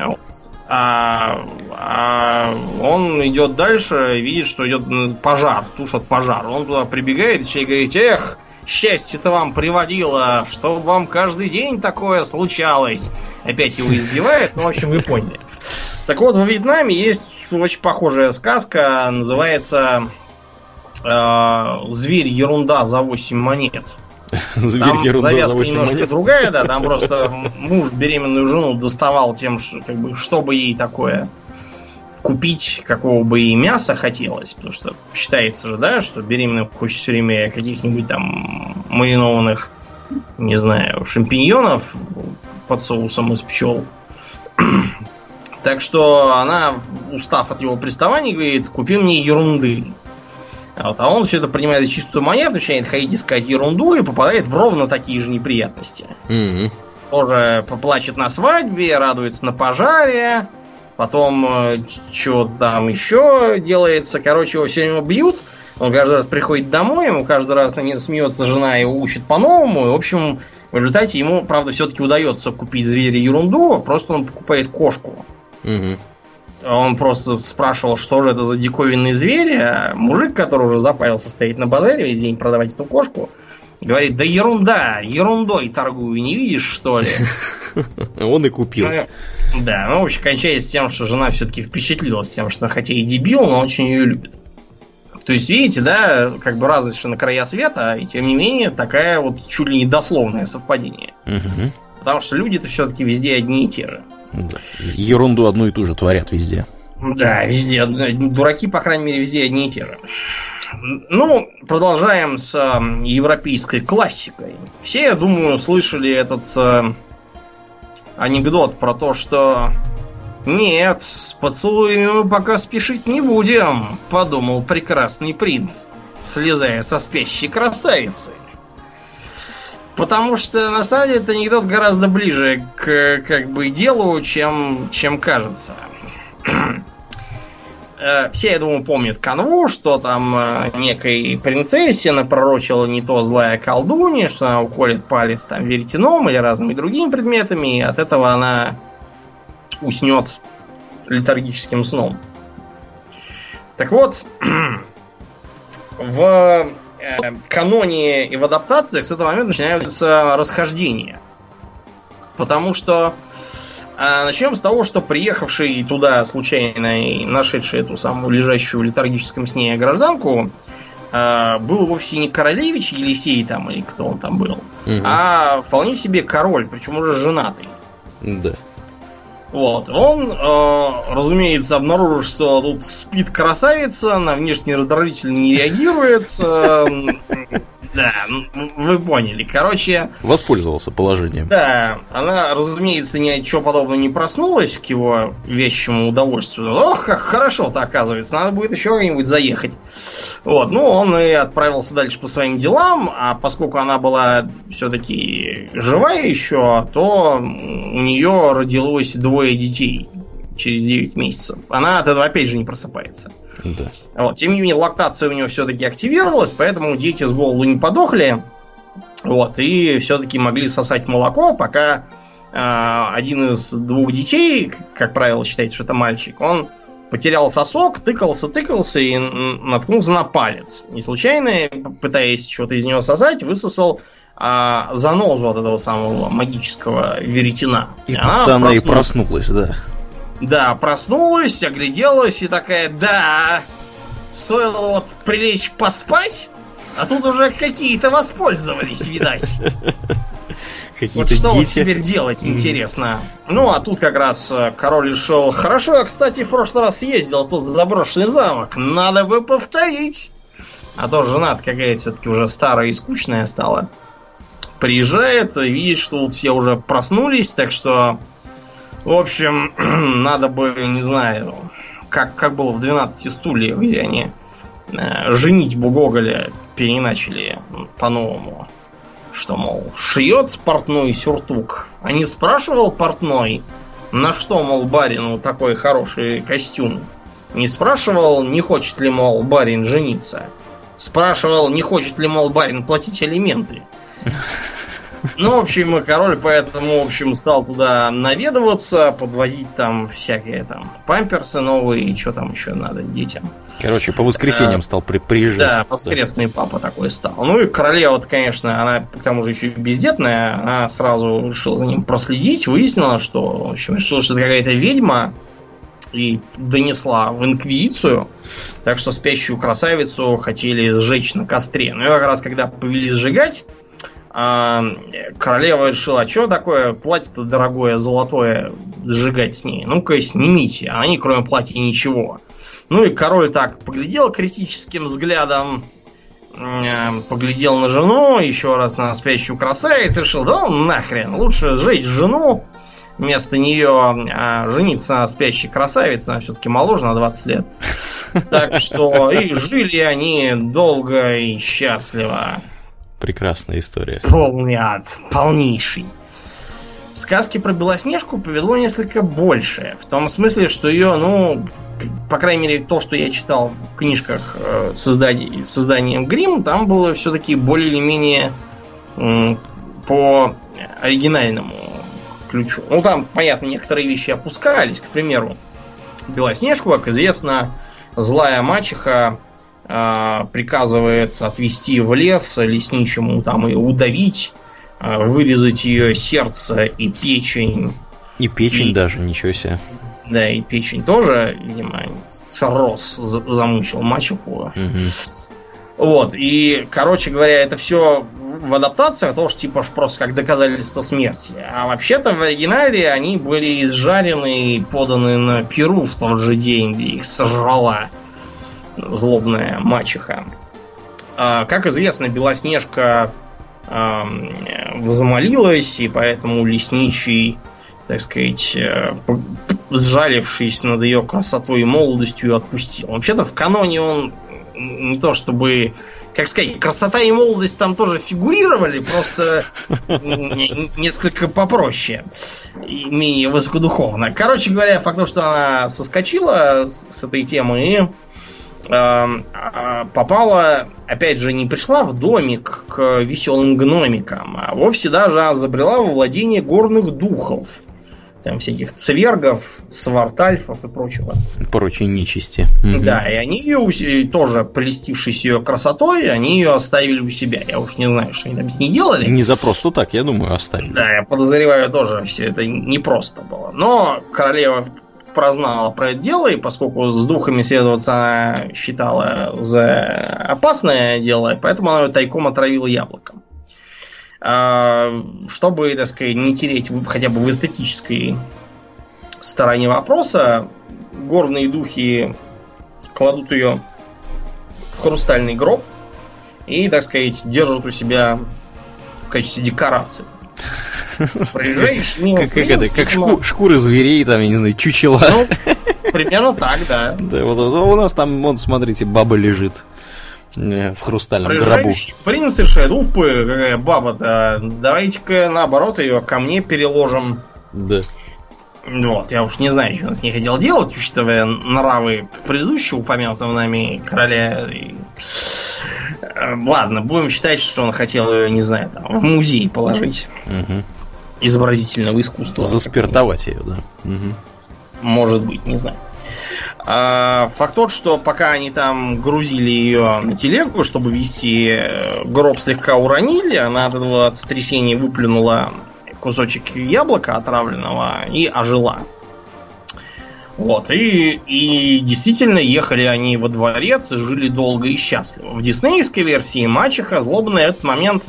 А, а он идет дальше, видит, что идет пожар, тушат пожар. Он туда прибегает, и человек говорит, эх, счастье-то вам приводило, чтобы вам каждый день такое случалось. Опять его избивают, ну, в общем, вы поняли. Так вот, во Вьетнаме есть очень похожая сказка, называется э, «Зверь ерунда за 8 монет». <laughs> Там завязка немножко монет. другая, да, там <laughs> просто муж беременную жену доставал тем, что, как бы, чтобы ей такое купить, какого бы ей мяса хотелось, потому что считается же, да, что беременным хочется все время каких-нибудь там маринованных, не знаю, шампиньонов под соусом из пчел. <clears throat> Так что она, устав от его приставаний, говорит, купи мне ерунды. А, вот, а он все это принимает за чистую монету, начинает ходить искать ерунду и попадает в ровно такие же неприятности. Mm-hmm. Тоже поплачет на свадьбе, радуется на пожаре, потом э, что-то там еще делается. Короче, его все время бьют. Он каждый раз приходит домой, ему каждый раз на него смеется жена, его учит по-новому. И, в общем, в результате ему, правда, все-таки удается купить зверя ерунду, просто он покупает кошку. Угу. Он просто спрашивал, что же это за диковинный зверь. А мужик, который уже запарился стоять на базаре весь день продавать эту кошку, говорит, да ерунда, ерундой торгую, не видишь, что ли? <laughs> Он и купил. Ну, да, ну, в общем, кончается тем, что жена все-таки впечатлилась тем, что хотя и дебил, но очень ее любит. То есть, видите, да, как бы разность, что на края света, и тем не менее, такая вот чуть ли не дословное совпадение. Угу. Потому что люди-то все-таки везде одни и те же. Да. Ерунду одну и ту же творят везде. Да, везде. Дураки, по крайней мере, везде одни и те же. Ну, продолжаем с э, европейской классикой. Все, я думаю, слышали этот э, анекдот про то, что нет, с поцелуями мы пока спешить не будем, подумал прекрасный принц, слезая со спящей красавицы. Потому что на самом деле это анекдот гораздо ближе к как бы делу, чем, чем кажется. Э, все, я думаю, помнят канву, что там э, некой принцессе напророчила не то злая колдунья, что она уколет палец там веретеном или разными другими предметами, и от этого она уснет летаргическим сном. Так вот, <clears throat> в Э, каноне и в адаптациях с этого момента начинаются расхождения. Потому что э, начнем с того, что приехавший туда случайно и нашедший эту самую лежащую в летаргическом сне гражданку э, был вовсе не королевич Елисей там или кто он там был, угу. а вполне себе король, причем уже женатый. Да. Вот. Он, э, разумеется, обнаружил, что тут спит красавица, на внешний раздражитель не реагирует. Э, да, вы поняли. Короче... Воспользовался положением. Да, она, разумеется, ни от чего подобного не проснулась к его вещему удовольствию. Ох, как хорошо-то оказывается, надо будет еще как-нибудь заехать. Вот, ну, он и отправился дальше по своим делам, а поскольку она была все-таки живая еще, то у нее родилось двое детей через 9 месяцев. Она от этого опять же не просыпается. Да. Вот. Тем не менее, лактация у него все-таки активировалась, поэтому дети с голоду не подохли. Вот, и все-таки могли сосать молоко, пока э, один из двух детей, как правило, считается, что это мальчик, он потерял сосок, тыкался, тыкался и наткнулся на палец. Не случайно, пытаясь что-то из него сосать, высосал а, занозу от этого самого магического веретена. И, она, она и проснулась, да. Да, проснулась, огляделась и такая, да, стоило вот прилечь поспать, а тут уже какие-то воспользовались, видать. <laughs> Вот что вот теперь делать, интересно. Ну, а тут как раз э, король решил, хорошо, я, кстати, в прошлый раз ездил тут заброшенный замок, надо бы повторить. А то жена какая-то все-таки уже старая и скучная стала. Приезжает, видит, что тут все уже проснулись, так что в общем, <clears throat> надо бы, не знаю, как, как было в 12 стульях, где они э, женить Бугоголя переначали по-новому. Что, мол, шьет портной сюртук. А не спрашивал портной, на что, мол, барину такой хороший костюм? Не спрашивал, не хочет ли, мол, барин жениться. Спрашивал, не хочет ли, мол, барин платить алименты. Ну, в общем, король поэтому, в общем, стал туда наведываться, подвозить там всякие там памперсы новые, и что там еще надо детям. Короче, по воскресеньям а, стал при приезжать. Да, воскресный папа такой стал. Ну и королева, вот, конечно, она к тому же еще и бездетная, она сразу решила за ним проследить, выяснила, что, в общем, решила, что это какая-то ведьма, и донесла в инквизицию, так что спящую красавицу хотели сжечь на костре. Но ну, и как раз когда повели сжигать, А, королева решила, а что такое платье-то дорогое, золотое, сжигать с ней? Ну-ка, снимите. А они, кроме платья, ничего. Ну и король так поглядел критическим взглядом, поглядел на жену, еще раз на спящую красавицу, решил, да нахрен, лучше сжечь жену, вместо нее а, жениться на спящей красавице, она все-таки моложе на 20 лет. Так что и жили они долго и счастливо. Прекрасная история. Полный ад, полнейший. Сказки про Белоснежку повезло несколько больше. В том смысле, что ее, ну, по крайней мере, то, что я читал в книжках э, создания, созданием Грим, там было все-таки более или менее по оригинальному ключу. Ну, там, понятно, некоторые вещи опускались. К примеру, Белоснежку, как известно, злая мачеха приказывает отвести в лес лесничему там и удавить, э, вырезать ее сердце и печень. И печень и, даже, ничего себе. Да, и печень тоже, видимо, цирроз замучил мачеху. Угу. Вот, и, короче говоря, это все в адаптациях тоже типа просто как доказательство смерти. А вообще-то в оригинале они были изжарены и поданы на Перу в тот же день, где их сожрала злобная мачеха. А, как известно, Белоснежка возмолилась, и поэтому лесничий, так сказать, э, сжалившись над ее красотой и молодостью, отпустил. Вообще-то в каноне он не то чтобы как сказать, красота и молодость там тоже фигурировали, просто несколько попроще и менее высокодуховно. Короче говоря, факт что она соскочила с этой темы и попала, опять же, не пришла в домик к веселым гномикам, а вовсе даже забрела во владение горных духов там всяких цвергов, свартальфов и прочего. Прочей нечисти. Да, и они ее тоже, прелестившись ее красотой, они ее оставили у себя. Я уж не знаю, что они там с ней делали. Не за просто так, я думаю, оставили. Да, я подозреваю тоже, все это не просто было. Но королева прознала про это дело, и поскольку с духами следоваться она считала за опасное дело, поэтому она ее тайком отравила яблоком. А, чтобы, так сказать, не тереть хотя бы в эстетической стороне вопроса, горные духи кладут ее в хрустальный гроб и, так сказать, держат у себя в качестве декорации. Проезжаешь мимо Как, это, как шку, шкуры зверей, там, я не знаю, чучела. Ну, примерно так, да. Да, вот, вот у нас там, вот, смотрите, баба лежит. Э, в хрустальном гробу. Принц и шедупы, какая баба-то. Давайте-ка наоборот ее ко мне переложим. Да. Вот, я уж не знаю, что он с ней хотел делать, учитывая нравы предыдущего упомянутого нами короля. Э, ладно, будем считать, что он хотел ее, не знаю, там, в музей положить. Угу. Изобразительного искусства. Заспиртовать ее, да. Угу. Может быть, не знаю. А, факт тот, что пока они там грузили ее на телегу, чтобы вести э, гроб слегка уронили, она от этого сотрясения выплюнула кусочек яблока отравленного и ожила. Вот, и, и действительно ехали они во дворец и жили долго и счастливо. В диснеевской версии мачеха злобно на этот момент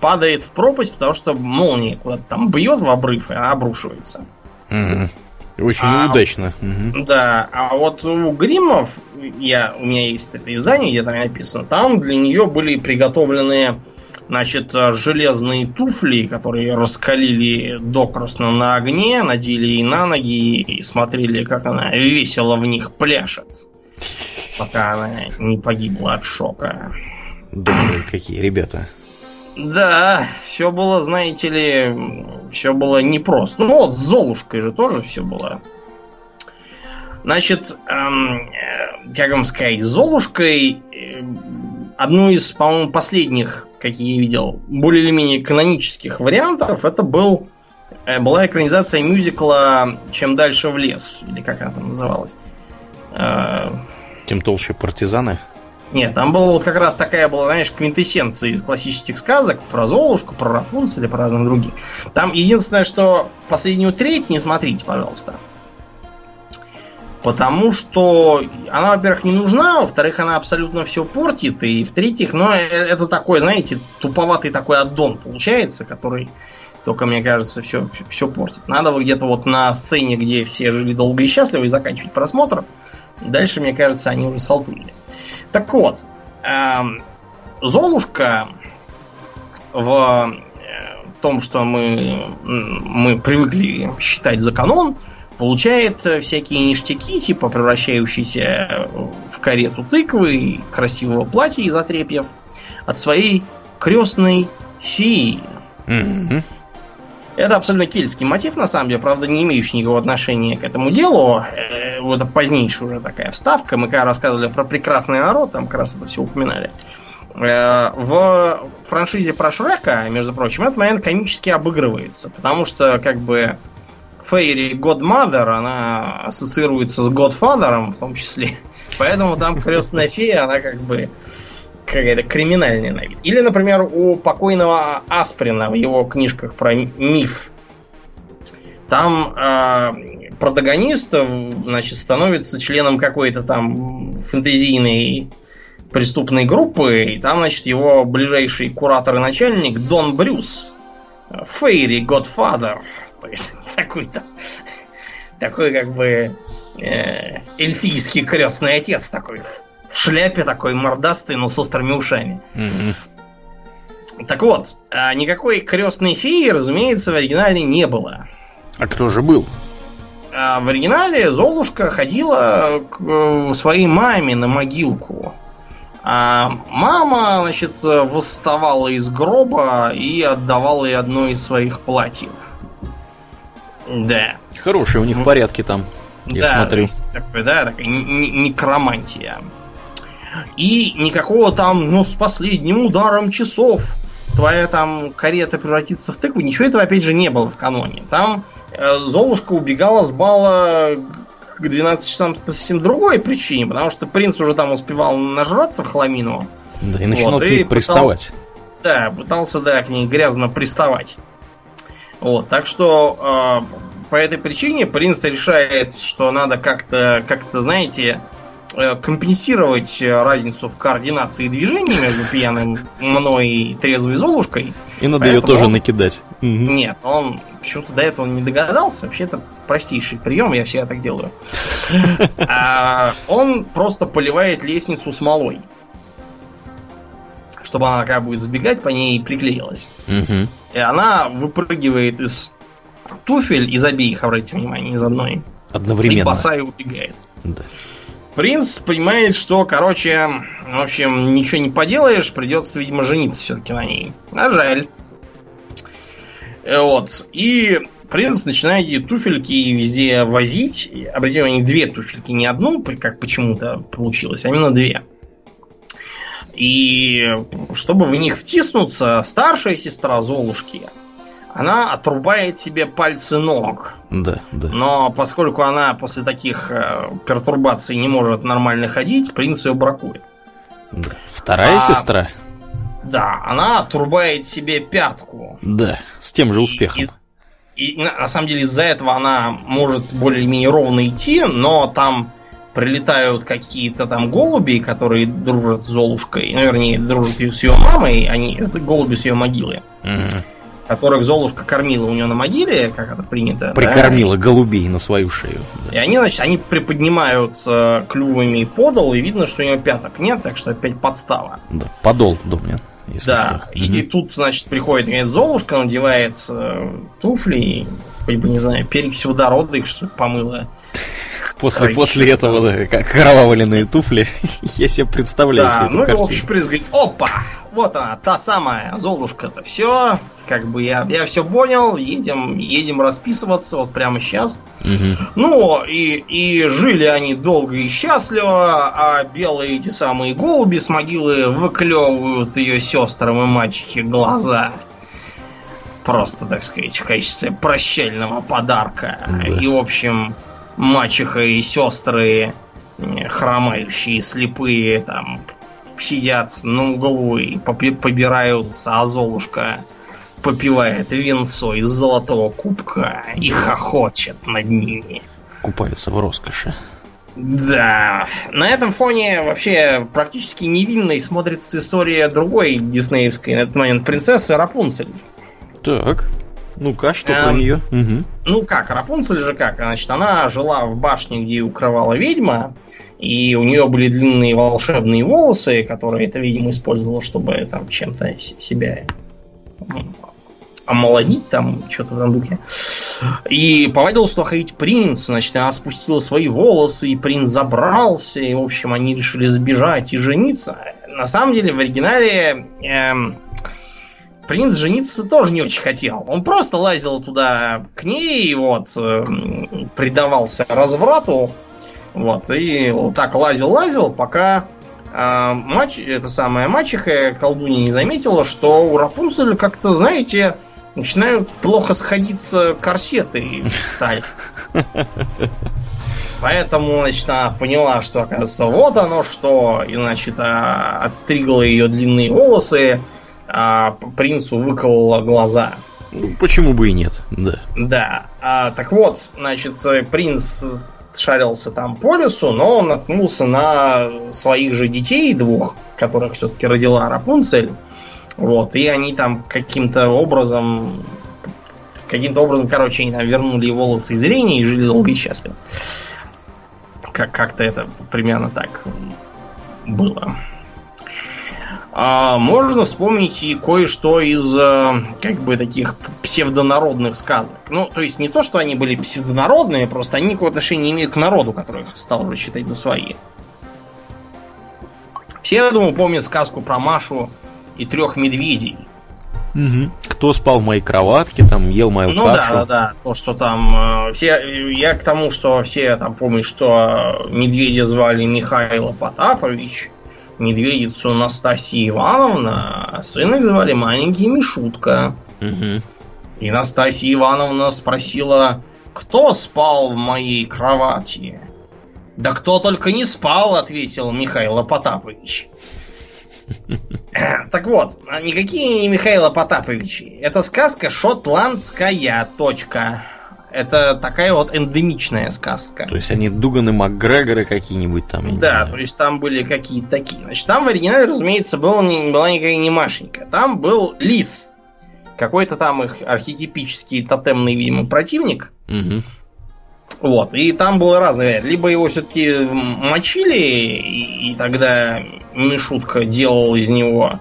падает в пропасть, потому что молния куда-то там бьет в обрыв, и она обрушивается. Mm-hmm. Очень а, удачно. Да, а вот у Гримов, я, у меня есть это издание, где там написано, там для нее были приготовлены значит, железные туфли, которые раскалили докрасно на огне, надели ей на ноги и смотрели, как она весело в них пляшет. Пока она не погибла от шока. Добрые какие ребята. Да, все было, знаете ли, все было непросто. Ну вот, с Золушкой же тоже все было. Значит, эм, э, как вам сказать, с Золушкой э, одну из, по-моему, последних, какие я видел, более или менее канонических вариантов, это был э, была экранизация мюзикла «Чем дальше в лес», или как она там называлась. Э, Тем толще партизаны? Нет, там была вот как раз такая была, знаешь, квинтэссенция из классических сказок про Золушку, про Рапунцель и про разных других. Там единственное, что последнюю треть не смотрите, пожалуйста. Потому что она, во-первых, не нужна, во-вторых, она абсолютно все портит, и в-третьих, ну, э, это такой, знаете, туповатый такой аддон получается, который только, мне кажется, все, все портит. Надо где-то вот на сцене, где все жили долго и счастливо, и заканчивать просмотр. Дальше, мне кажется, они уже схалтурили. Так вот, эм, Золушка в э, том, что мы, мы привыкли считать за канон, получает всякие ништяки, типа превращающиеся в карету тыквы, красивого платья из отрепьев от своей крестной феи. Mm-hmm. Это абсолютно кельтский мотив, на самом деле, правда, не имеющий никакого отношения к этому делу. Э, вот позднейшая уже такая вставка. Мы когда рассказывали про прекрасный народ, там как раз это все упоминали. Э, в франшизе про Шрека, между прочим, этот момент комически обыгрывается, потому что как бы Фейри Godmother, она ассоциируется с Godfather в том числе. <laughs> Поэтому там крестная фея, она как бы какая-то криминальная на вид. Или, например, у покойного Асприна в его книжках про миф. Там э, протагонист, значит, становится членом какой-то там фэнтезийной преступной группы, и там, значит, его ближайший куратор и начальник Дон Брюс. Фейри Godfather. То есть <laughs> такой-то такой как бы э, эльфийский крестный отец такой в шляпе такой мордастый, но с острыми ушами. Mm-hmm. Так вот, а никакой крестной феи, разумеется, в оригинале не было. А кто же был? А в оригинале Золушка ходила к э, своей маме на могилку. А мама, значит, восставала из гроба и отдавала ей одно из своих платьев. Да. Хорошие у них порядки там. Я да, смотрю. Такой, да, такая некромантия. И никакого там, ну, с последним ударом часов твоя там карета превратится в тыкву. Ничего этого, опять же, не было в каноне. Там э, Золушка убегала с бала к 12 часам по совсем другой причине, потому что принц уже там успевал нажраться в хламину. Да, и начинал вот, к ней приставать. Да, пытался, да, к ней грязно приставать. Вот, так что э, по этой причине принц решает, что надо как-то, как-то, знаете, компенсировать разницу в координации движений между пьяным мной и трезвой Золушкой. И надо ее тоже он... накидать. Нет, он почему-то до этого не догадался. Вообще это простейший прием, я всегда так делаю. <laughs> А, он просто поливает лестницу смолой чтобы она как будет забегать по ней приклеилась. Угу. И она выпрыгивает из туфель из обеих, обратите внимание, из одной. Одновременно. И босая убегает. Да. Принц понимает, что, короче, в общем, ничего не поделаешь, придется, видимо, жениться все-таки на ней. А жаль. Вот. И принц начинает ей туфельки везде возить. Обратите внимание, две туфельки, не одну, как почему-то получилось, а именно две. И чтобы в них втиснуться, старшая сестра Золушки, она отрубает себе пальцы ног. Да, да. Но поскольку она после таких э, пертурбаций не может нормально ходить, принц ее бракует. Да. Вторая а, сестра? Да, она отрубает себе пятку. Да, с тем же успехом. И, и, и на самом деле из-за этого она может более-менее ровно идти, но там прилетают какие-то там голуби, которые дружат с Золушкой, ну, вернее, дружат с ее мамой, они, это голуби с ее могилы, угу. Которых Золушка кормила у нее на могиле, как это принято. Прикормила да? голубей на свою шею. Да. И они, значит, они приподнимают э, клювами подол, и видно, что у нее пяток нет, так что опять подстава. Да, подол, думаю. Да, и, угу. и тут, значит, приходит говорит, Золушка, надевает э, туфли, хоть бы, не знаю, перекись водорода их, что помыла. После, после этого, да, как кровавленные туфли, <laughs> я себе представляю да, эту ну картину. общем, принц говорит, опа, вот она, та самая Золушка-то, все, как бы я, я все понял, едем, едем расписываться вот прямо сейчас. Угу. Ну, и, и жили они долго и счастливо, а белые эти самые голуби с могилы выклевывают ее сестрам и мачехе глаза просто, так сказать, в качестве прощального подарка. Да. И, в общем, мачеха и сестры, хромающие, слепые, там, сидят на углу и побираются, а Золушка попивает венцо из золотого кубка и хохочет над ними. Купается в роскоши. Да, на этом фоне вообще практически невинной смотрится история другой диснеевской на этот момент принцессы Рапунцель. Так, ну-ка, что эм, про нее? Угу. Ну как, Рапунцель же как? Значит, она жила в башне, где укрывала ведьма, и у нее были длинные волшебные волосы, которые эта ведьма использовала, чтобы там чем-то себя омолодить там, что-то в этом духе. И повадился туда ходить принц, значит, она спустила свои волосы, и принц забрался, и, в общем, они решили сбежать и жениться. На самом деле, в оригинале эм, принц жениться тоже не очень хотел. Он просто лазил туда к ней, вот, э, предавался разврату, вот, и вот так лазил-лазил, пока э, мач, это самая мачеха колдунья не заметила, что у Рапунцеля как-то, знаете, начинают плохо сходиться корсеты сталь. Поэтому, значит, она поняла, что, оказывается, вот оно что. И, значит, а, отстригла ее длинные волосы, а принцу выколола глаза. Ну, почему бы и нет, да. Да. А, так вот, значит, принц шарился там по лесу, но он наткнулся на своих же детей двух, которых все-таки родила Рапунцель. Вот, и они там каким-то образом каким-то образом, короче, они там вернули волосы и зрение и жили долго и счастливо. Как- как-то это примерно так было. А, можно вспомнить и кое-что из э, как бы таких псевдонародных сказок. Ну, то есть не то, что они были псевдонародные, просто они никакого отношения не имеют к народу, которых стал уже считать за свои. Все, я думаю, помнят сказку про Машу и трех медведей. Угу. Кто спал в моей кроватке, там ел мою ну, кашу. Ну да, да, да. То, что там э, все. Я к тому, что все там помнят, что медведя звали Михаил Потапович, медведицу Настасья Ивановна, а сына звали маленький Мишутка. Угу. И Настасья Ивановна спросила, кто спал в моей кровати? Да кто только не спал, ответил Михаил Потапович. Так вот, никакие не Михаила Потаповичи. Это сказка шотландская. Точка. Это такая вот эндемичная сказка. То есть они Дуганы Макгрегоры какие-нибудь там. Да, то есть там были какие-то такие. Значит, там в оригинале, разумеется, был, не, была никакая не Машенька. Там был лис. Какой-то там их архетипический тотемный, видимо, противник. Угу. Вот, и там было разное. Либо его все-таки мочили, и, и тогда Мишутка делал из него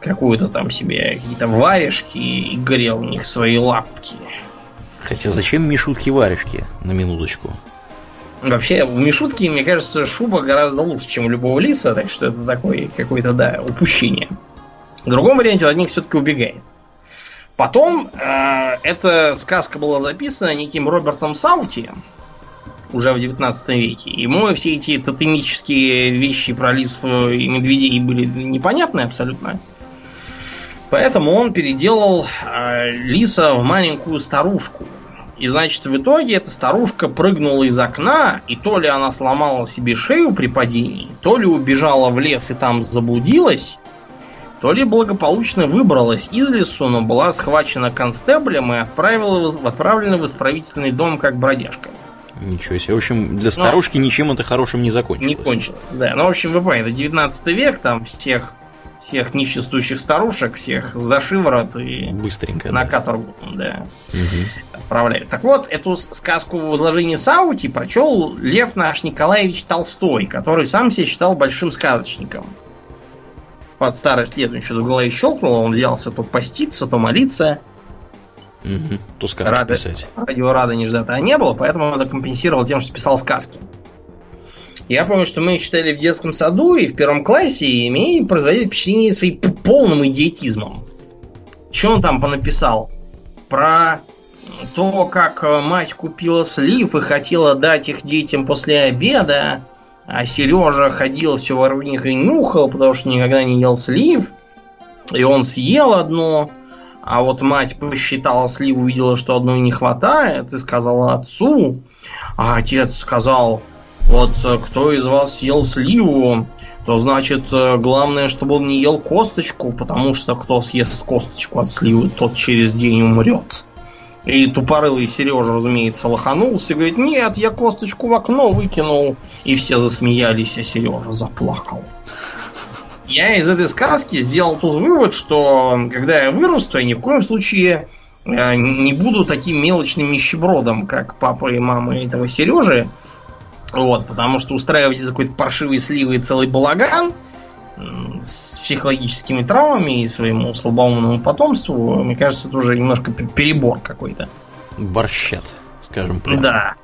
какую-то там себе какие-то варежки и грел в них свои лапки. Хотя зачем Мишутки варежки, на минуточку? Вообще, у Мишутки, мне кажется, шуба гораздо лучше, чем у любого лиса, так что это такое какое-то, да, упущение. В другом варианте от них все-таки убегает. Потом э, эта сказка была записана неким Робертом Саути уже в 19 веке. Ему все эти тотемические вещи про лисов и медведей были непонятны абсолютно. Поэтому он переделал э, лиса в маленькую старушку. И значит, в итоге эта старушка прыгнула из окна, и то ли она сломала себе шею при падении, то ли убежала в лес и там заблудилась, то ли благополучно выбралась из лесу, но была схвачена констеблем и отправила, отправлена в исправительный дом как бродяжка. Ничего себе. В общем, для старушки но... ничем это хорошим не закончилось. Не кончилось, да. Ну, в общем, вы это 19 век, там всех всех ниществующих старушек, всех за шиворот и Быстренько, на да. каторгу да, угу. отправляют. Так вот, эту сказку в изложении Саути прочел Лев наш Николаевич Толстой, который сам себя считал большим сказочником под старость лет еще в голове щелкнуло, он взялся то поститься, то молиться. Угу. То сказки Рады, писать. Радио Рада Неждата не было, поэтому он это компенсировал тем, что писал сказки. Я помню, что мы читали в детском саду и в первом классе, и мне производили впечатление своим полным идиотизмом. Что он там понаписал? Про то, как мать купила слив и хотела дать их детям после обеда, а Сережа ходил все вокруг них и нюхал, потому что никогда не ел слив. И он съел одно, а вот мать посчитала слив, увидела, что одной не хватает, и сказала отцу. А отец сказал, вот кто из вас съел сливу, то значит главное, чтобы он не ел косточку, потому что кто съест косточку от сливы, тот через день умрет. И тупорылый Сережа, разумеется, лоханулся и говорит, нет, я косточку в окно выкинул. И все засмеялись, а Сережа заплакал. Я из этой сказки сделал тот вывод, что когда я вырасту, я ни в коем случае э, не буду таким мелочным нищебродом, как папа и мама этого Сережи. Вот, потому что устраивать из какой-то паршивой сливы целый балаган с психологическими травмами и своему слабоумному потомству, мне кажется, это уже немножко перебор какой-то. Борщат, скажем прямо. Да.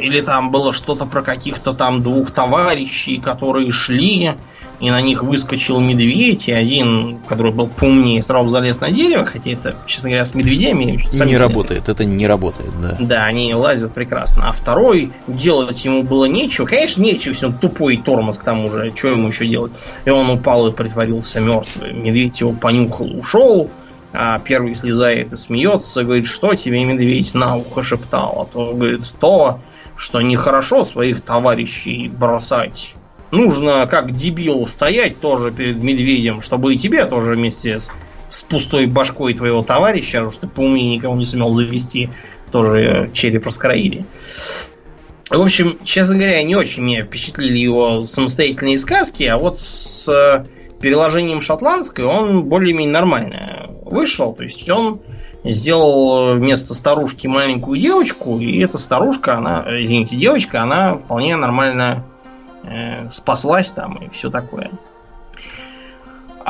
Или там было что-то про каких-то там двух товарищей, которые шли и на них выскочил медведь, и один, который был поумнее, сразу залез на дерево, хотя это, честно говоря, с медведями... Не работает, это не работает, да. Да, они лазят прекрасно. А второй, делать ему было нечего. Конечно, нечего, все тупой тормоз к тому же, что ему еще делать? И он упал и притворился мертвым. Медведь его понюхал, ушел, а первый слезает и смеется, говорит, что тебе медведь на ухо шептал? А то говорит, то, что нехорошо своих товарищей бросать нужно как дебил стоять тоже перед медведем, чтобы и тебе тоже вместе с, с пустой башкой твоего товарища, потому что ты поумнее никого не сумел завести, тоже череп раскроили. В общем, честно говоря, не очень меня впечатлили его самостоятельные сказки, а вот с переложением шотландской он более-менее нормально вышел. То есть он сделал вместо старушки маленькую девочку, и эта старушка, она, извините, девочка, она вполне нормально э, спаслась там и все такое.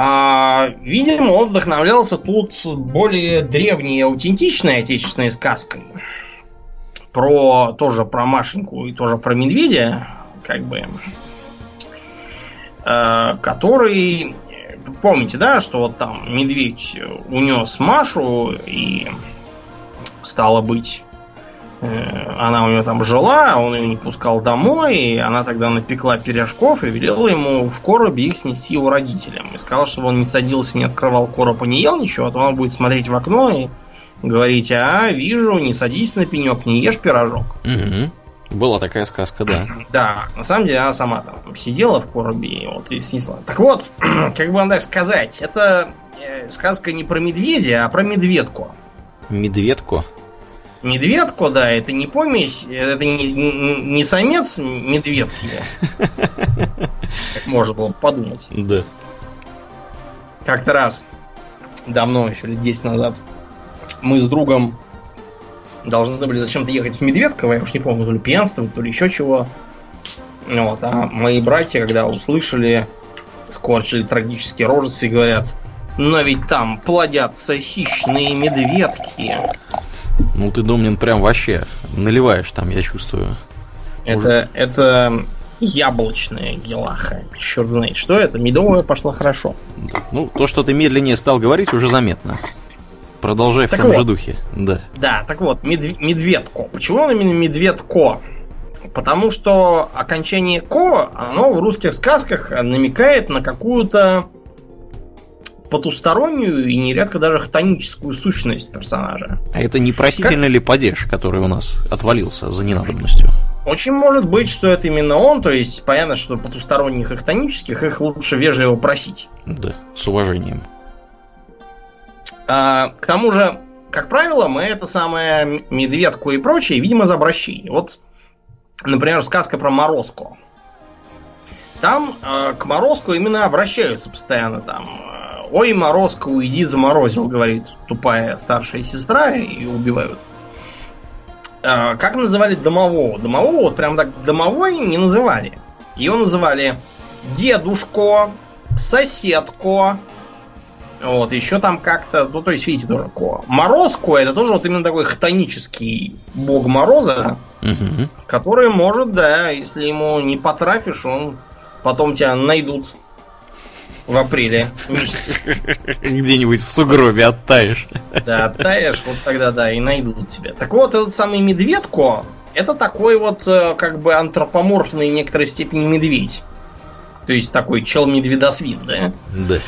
А, видимо, он вдохновлялся тут более древней аутентичной отечественной сказкой. Про тоже про Машеньку и тоже про медведя, как бы. Э, который. Помните, да, что вот там медведь унес Машу и стало быть она у него там жила, он ее не пускал домой, и она тогда напекла пирожков и велела ему в коробе их снести его родителям. И сказал, чтобы он не садился, не открывал короб и не ел ничего, а то он будет смотреть в окно и говорить, а, вижу, не садись на пенек, не ешь пирожок. Угу. Была такая сказка, да. Да, на самом деле она сама там сидела в коробе и вот и снесла. Так вот, <clears throat> как бы вам так сказать, это э, сказка не про медведя, а про медведку. Медведку? Медведку, да, это не помесь, это не, не, самец медведки. Как можно было подумать. Да. Как-то раз, давно, еще лет 10 назад, мы с другом должны были зачем-то ехать в Медведково, я уж не помню, то ли пьянствовать, то ли еще чего. Вот, а мои братья, когда услышали, скорчили трагические рожицы и говорят, но ведь там плодятся хищные медведки. Ну ты, Домнин, прям вообще наливаешь там, я чувствую. Это, Уже... это яблочная гелаха. Черт знает, что это. Медовая пошла хорошо. Ну, то, что ты медленнее стал говорить, уже заметно. Продолжай так в том вот, же духе. Да. Да, так вот, медв- медведко. Почему он именно медведко? Потому что окончание ко, оно в русских сказках намекает на какую-то потустороннюю и нередко даже хтоническую сущность персонажа. А это не просительный как... ли падеж, который у нас отвалился за ненадобностью? Очень может быть, что это именно он, то есть понятно, что потусторонних и хтонических их лучше вежливо просить. Да, с уважением. А, к тому же, как правило, мы это самое медведку и прочее видим из обращений. Вот, например, сказка про Морозку. Там э, к Морозку именно обращаются постоянно там Ой, Морозко, уйди, заморозил, говорит тупая старшая сестра, и убивают. А, как называли домового? Домового вот прям так домовой не называли. Его называли дедушко, соседко, вот, еще там как-то, ну, то есть, видите, тоже ко. Морозко это тоже вот именно такой хтонический бог мороза, угу. который может, да, если ему не потрафишь, он потом тебя найдут в апреле Где-нибудь в сугробе оттаешь. Да, оттаешь, вот тогда, да, и найдут тебя. Так вот, этот самый медведко, это такой вот, э, как бы, антропоморфный в некоторой степени медведь. То есть такой чел-медведосвин, да? Да.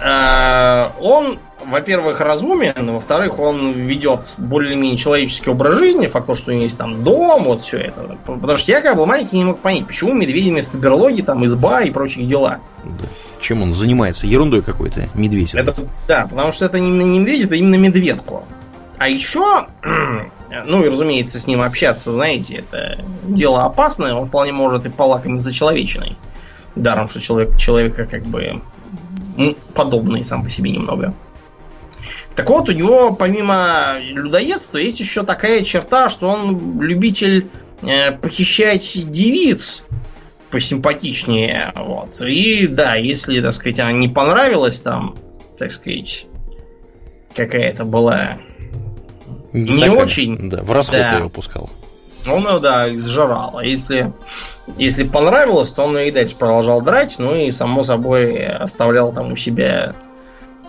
А, он, во-первых, разумен, во-вторых, он ведет более-менее человеческий образ жизни, факт что у него есть там дом, вот все это. Потому что я, как бы маленький, не мог понять, почему медведи вместо берлоги, там, изба и прочие дела. Да. Чем он занимается? Ерундой какой-то, медведь. Это, да, потому что это именно не медведь, это именно медведку. А еще, <clears throat> ну и разумеется, с ним общаться, знаете, это дело опасное, он вполне может и полакомиться человечиной. Даром, что человек, человека как бы подобный сам по себе немного. Так вот, у него помимо людоедства есть еще такая черта, что он любитель э, похищать девиц посимпатичнее. Вот. И да, если, так сказать, она не понравилась там, так сказать, какая-то была не, не такая, очень. Да, в расход да, ее пускал. Он ее, да, изжирал. А если, если понравилось, то он ее и дальше продолжал драть, ну и, само собой, оставлял там у себя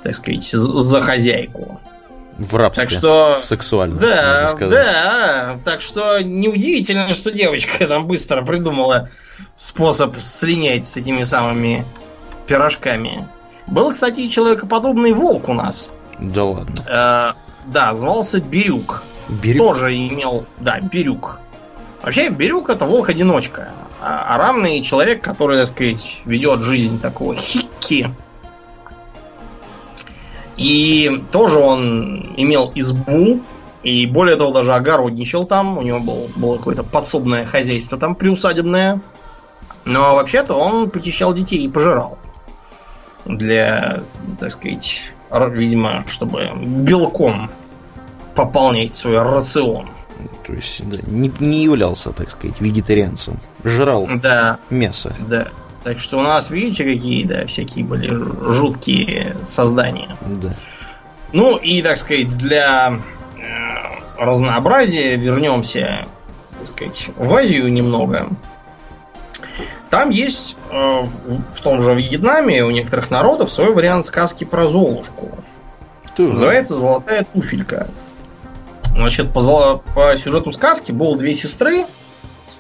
так сказать, за хозяйку. В рабстве. Так что... Сексуально. Да, да. Так что неудивительно, что девочка там быстро придумала способ слинять с этими самыми пирожками. Был, кстати, человекоподобный волк у нас. Да ладно. Э, да, звался Бирюк. Бирюк? Тоже имел, да, Бирюк. Вообще, Бирюк это волк-одиночка. А, а равный человек, который, так сказать, ведет жизнь такого хикки и тоже он имел избу, и более того, даже огородничал там. У него был, было какое-то подсобное хозяйство там приусадебное. Но вообще-то он похищал детей и пожирал. Для, так сказать, видимо, чтобы белком пополнять свой рацион. То есть да, не, не являлся, так сказать, вегетарианцем. Жрал да, мясо. Да. Так что у нас, видите, какие, да, всякие были жуткие создания. Да. Ну и, так сказать, для э, разнообразия вернемся, так сказать, в Азию немного. Там есть э, в том же Вьетнаме у некоторых народов свой вариант сказки про Золушку. Тоже. Называется Золотая туфелька. Значит, по, по сюжету сказки было две сестры,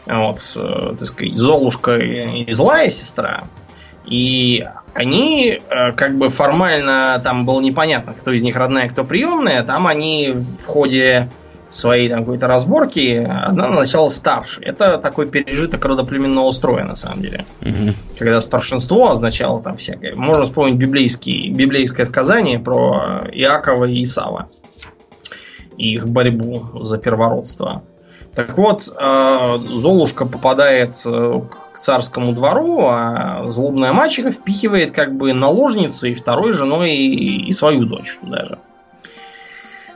вот, э, так сказать, Золушка и злая сестра. И они, э, как бы формально, там было непонятно, кто из них родная, кто приемная. Там они в ходе своей там какой-то разборки одна назначала старше. Это такой пережиток родоплеменного строя, на самом деле. Угу. Когда старшинство означало там всякое. Можно вспомнить библейский, библейское сказание про Иакова и Исава. И их борьбу за первородство. Так вот, э, Золушка попадает э, к царскому двору, а злобная мачеха впихивает как бы наложницей, второй женой и свою дочь туда же.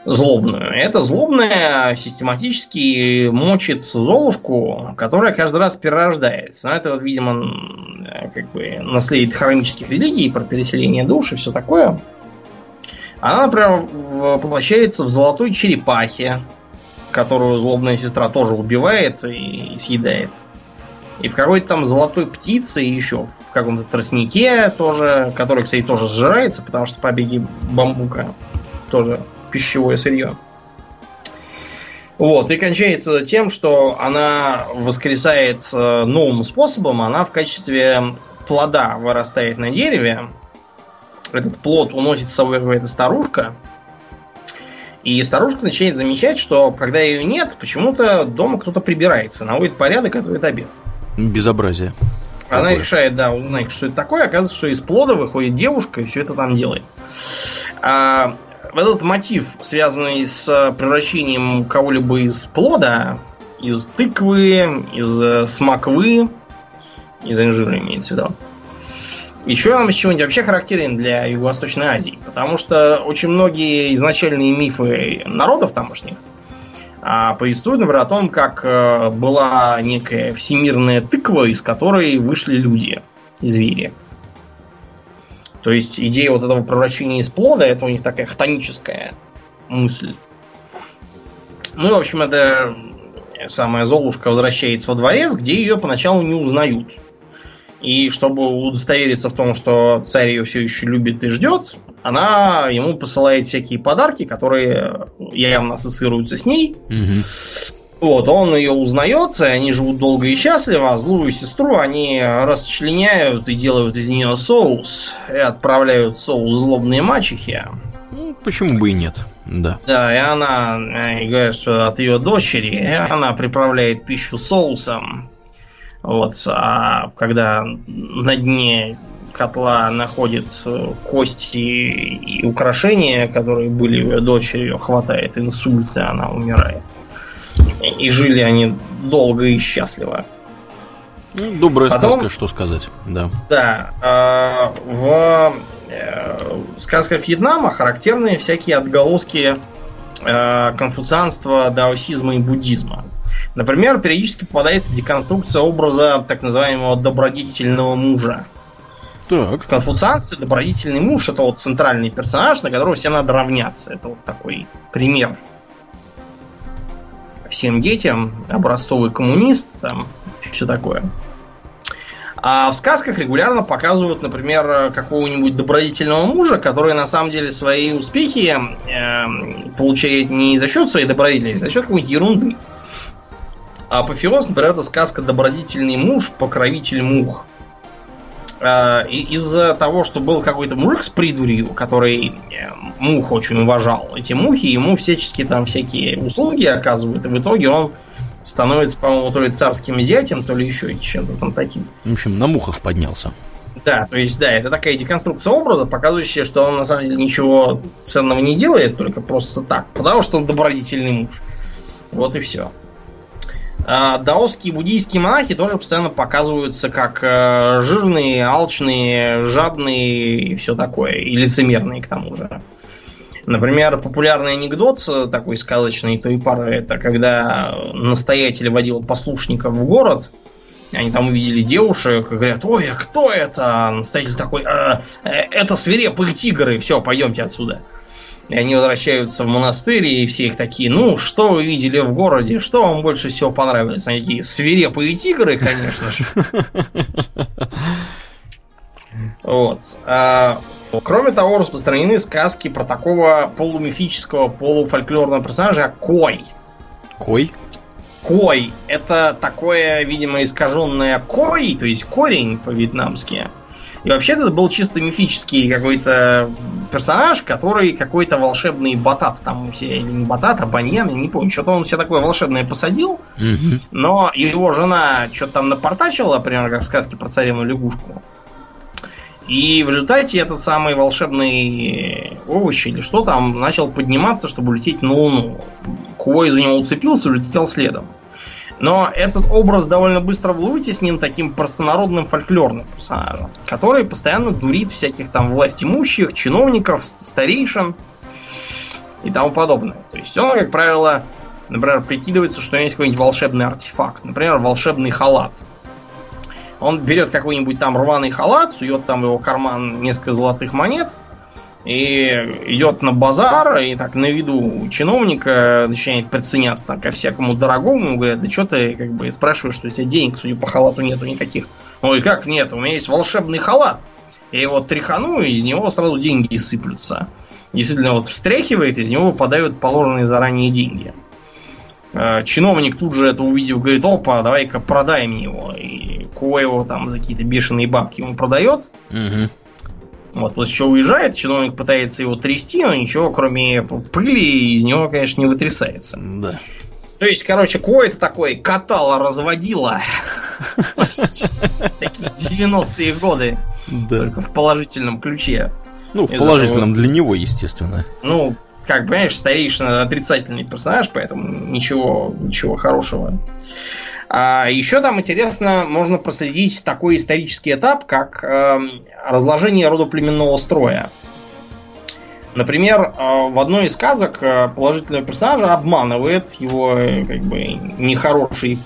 Злобную. Эта злобная систематически мочит Золушку, которая каждый раз перерождается. Но это вот, видимо, как бы наследие хромических религий про переселение душ и все такое. Она, например, воплощается в золотой черепахе, которую злобная сестра тоже убивает и съедает. И в какой-то там золотой птице, и еще в каком-то тростнике тоже, который, кстати, тоже сжирается, потому что побеги бамбука тоже пищевое сырье. Вот, и кончается тем, что она воскресает э, новым способом, она в качестве плода вырастает на дереве. Этот плод уносит с собой какая-то старушка, и старушка начинает замечать, что когда ее нет, почему-то дома кто-то прибирается, наводит порядок, готовит обед. Безобразие. Она такое. решает, да, узнать, что это такое. Оказывается, что из плода выходит девушка и все это там делает. А, этот мотив, связанный с превращением кого-либо из плода, из тыквы, из э, смоквы, из инжира имеется в виду, еще чего-нибудь вообще характерен для Юго-Восточной Азии, потому что очень многие изначальные мифы народов тамошних а, повествуют, например, о том, как э, была некая всемирная тыква, из которой вышли люди, звери. То есть идея вот этого превращения из плода, это у них такая хтоническая мысль. Ну и, в общем, это самая Золушка возвращается во дворец, где ее поначалу не узнают. И чтобы удостовериться в том, что царь ее все еще любит и ждет, она ему посылает всякие подарки, которые явно ассоциируются с ней. Угу. Вот, он ее узнает, и они живут долго и счастливо, а злую сестру они расчленяют и делают из нее соус, и отправляют соус злобные мачехи. Ну, почему бы и нет, да. Да, и она, и говорят, что от ее дочери, она приправляет пищу соусом, вот, а когда на дне котла находит кости и украшения, которые были у ее дочери, ее хватает инсульта, она умирает. И жили они долго и счастливо. Ну, добрая Потом, сказка, что сказать, да. Да. Э, в э, сказках Вьетнама характерны всякие отголоски э, конфуцианства, даосизма и буддизма. Например, периодически попадается деконструкция образа так называемого добродетельного мужа. Так. В конфуцианстве добродетельный муж это вот центральный персонаж, на которого всем надо равняться. Это вот такой пример всем детям, образцовый коммунист, там все такое. А в сказках регулярно показывают, например, какого-нибудь добродетельного мужа, который на самом деле свои успехи э, получает не за счет своей добродетельности, а за счет какой-нибудь ерунды. А апофеоз, например, это сказка «Добродетельный муж, покровитель мух». И из-за того, что был какой-то мужик с придурью, который э, мух очень уважал, эти мухи ему всячески там всякие услуги оказывают, и в итоге он становится, по-моему, то ли царским зятем, то ли еще чем-то там таким. В общем, на мухах поднялся. Да, то есть, да, это такая деконструкция образа, показывающая, что он на самом деле ничего ценного не делает, только просто так, потому что он добродетельный муж. Вот и все. А, даосские буддийские монахи тоже постоянно показываются как э, жирные, алчные, жадные и все такое, и лицемерные к тому же. Например, популярный анекдот э, такой сказочный той пары, это когда настоятель водил послушников в город, они там увидели девушек, и говорят, ой, а кто это? А настоятель такой, «А, э, это свирепые тигры, все, пойдемте отсюда. И они возвращаются в монастырь, и все их такие, ну, что вы видели в городе, что вам больше всего понравилось? Они такие, свирепые тигры, конечно же. Вот. А, кроме того, распространены сказки про такого полумифического, полуфольклорного персонажа, как Кой. Кой? Кой. Это такое, видимо, искаженное Кой, то есть корень по-вьетнамски. И вообще это был чисто мифический какой-то персонаж, который какой-то волшебный батат там все, или не батат, а баньян, я не помню, что-то он все такое волшебное посадил, но его жена что-то там напортачила, примерно как в сказке про царевну лягушку. И в результате этот самый волшебный овощ или что там начал подниматься, чтобы улететь на Луну. Кой за него уцепился улетел следом. Но этот образ довольно быстро был вытеснен таким простонародным фольклорным персонажем, который постоянно дурит всяких там власть имущих, чиновников, старейшин и тому подобное. То есть он, как правило, например, прикидывается, что у него есть какой-нибудь волшебный артефакт. Например, волшебный халат. Он берет какой-нибудь там рваный халат, сует там в его карман несколько золотых монет – и идет на базар, и так на виду чиновника начинает приценяться там, ко всякому дорогому, говорят, да что ты как бы спрашиваешь, что у тебя денег, судя по халату, нету никаких. Ой, как нет, у меня есть волшебный халат. Я его тряхану, и из него сразу деньги сыплются. Действительно, вот встряхивает, из него выпадают положенные заранее деньги. Э, чиновник тут же это увидев, говорит, опа, давай-ка продай мне его. И Ко его там за какие-то бешеные бабки ему продает. Угу. Вот, после чего уезжает, чиновник пытается его трясти, но ничего, кроме пыли, из него, конечно, не вытрясается. Да. То есть, короче, Ко это такой катало разводила. <laughs> Такие 90-е годы. Только в положительном ключе. Ну, в положительном для него, естественно. Ну, как понимаешь, старейшина отрицательный персонаж, поэтому ничего, ничего хорошего. А еще там интересно, можно проследить такой исторический этап, как э, разложение родоплеменного строя. Например, э, в одной из сказок э, положительного персонажа обманывает его э, как бы нехороший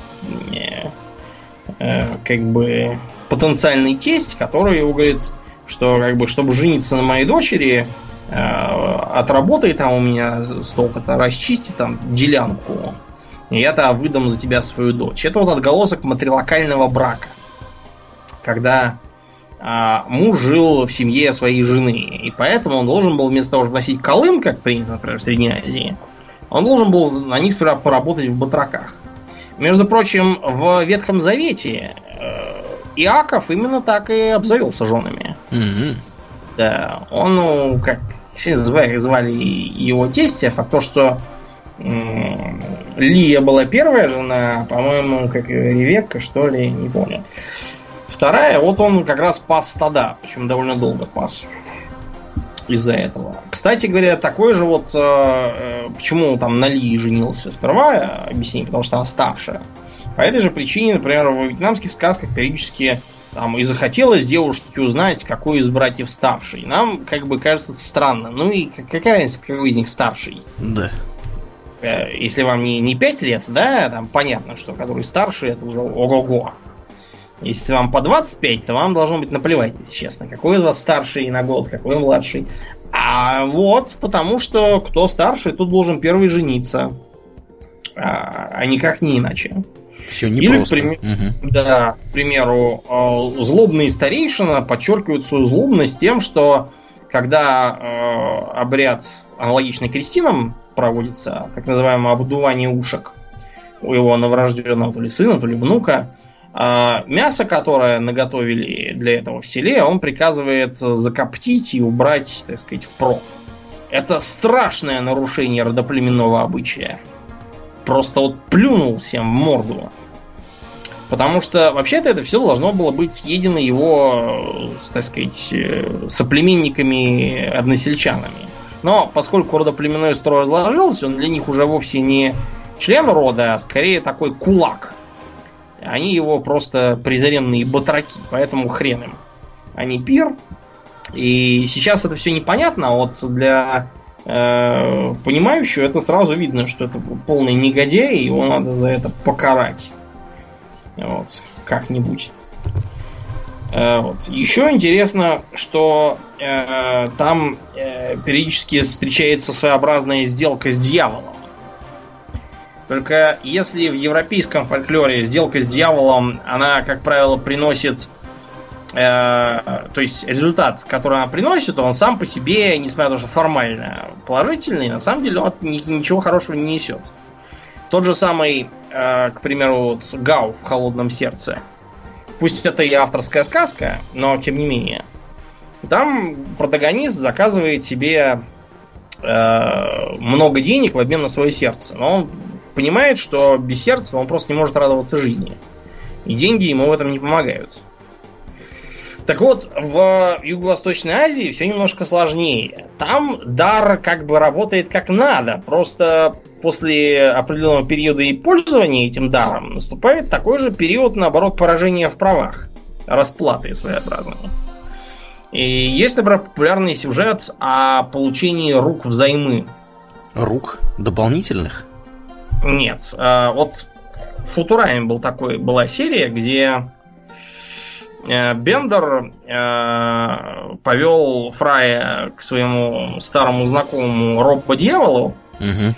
как бы потенциальный тесть, который его говорит, что как бы чтобы жениться на моей дочери, отработай там у меня столько-то, расчисти там делянку и я-то выдам за тебя свою дочь. Это вот отголосок матрилокального брака. Когда а, муж жил в семье своей жены. И поэтому он должен был вместо того, чтобы носить колым, как принято, например, в Средней Азии, он должен был на них сперва поработать в батраках. Между прочим, в Ветхом Завете э, Иаков именно так и обзавелся женами. Mm-hmm. Да, он, ну, как звали, звали его тестя, факт то, что Лия была первая жена, по-моему, как Ревекка, что ли, не помню. Вторая, вот он как раз пас стада, причем довольно долго пас из-за этого. Кстати говоря, такой же вот, э, э почему там на Ли женился сперва, объяснение, потому что она старшая. По этой же причине, например, в вьетнамских сказках периодически там и захотелось девушке узнать, какой из братьев старший. Нам, как бы, кажется странно. Ну и какая разница, какой из них старший? Да. Э, если вам не, не 5 лет, да, там понятно, что который старший, это уже ого-го. Если вам по 25, то вам должно быть наплевать, если честно. Какой из вас старший на год, какой младший. А вот, потому что кто старший, тут должен первый жениться. А, а никак не иначе. Все не Или, просто. Прим... Угу. Да, к примеру, э, злобный старейшина подчеркивает свою злобность тем, что когда э, обряд аналогичный крестинам проводится, так называемое обдувание ушек у его новорожденного то ли сына, то ли внука, а мясо, которое наготовили для этого в селе, он приказывает закоптить и убрать, так сказать, в проб. Это страшное нарушение родоплеменного обычая. Просто вот плюнул всем в морду. Потому что вообще-то это все должно было быть съедено его, так сказать, э, соплеменниками-односельчанами. Но поскольку родоплеменной строй разложился, он для них уже вовсе не член рода, а скорее такой кулак – они его просто презренные батраки, поэтому хрен им. Они пир. И сейчас это все непонятно, а вот для э, понимающего это сразу видно, что это полный негодяй, и его надо за это покарать. Вот, как-нибудь. Э, вот. Еще интересно, что э, там э, периодически встречается своеобразная сделка с дьяволом. Только если в европейском фольклоре сделка с дьяволом, она, как правило, приносит э, то есть результат, который она приносит, он сам по себе, несмотря на то, что формально положительный, на самом деле он ничего хорошего не несет. Тот же самый, э, к примеру, вот Гау в холодном сердце. Пусть это и авторская сказка, но тем не менее. Там протагонист заказывает себе э, много денег в обмен на свое сердце. Но он понимает, что без сердца он просто не может радоваться жизни. И деньги ему в этом не помогают. Так вот, в Юго-Восточной Азии все немножко сложнее. Там дар как бы работает как надо. Просто после определенного периода и пользования этим даром наступает такой же период, наоборот, поражения в правах. Расплаты своеобразные. И есть, например, популярный сюжет о получении рук взаймы. Рук дополнительных? Нет. А, вот в Футураме был такой, была серия, где э, Бендер э, повел Фрая к своему старому знакомому Роббо-дьяволу. Угу.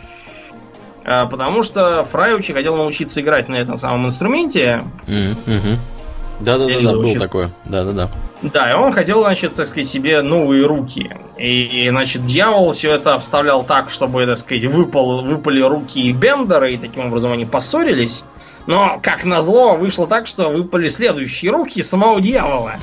Э, потому что Фрай очень хотел научиться играть на этом самом инструменте. Угу. Да-да-да, был такое. Да-да-да. Да, и он хотел, значит, так сказать, себе новые руки. И, значит, дьявол все это обставлял так, чтобы, так сказать, выпал, выпали руки Бендера, и таким образом они поссорились. Но, как назло, вышло так, что выпали следующие руки самого дьявола.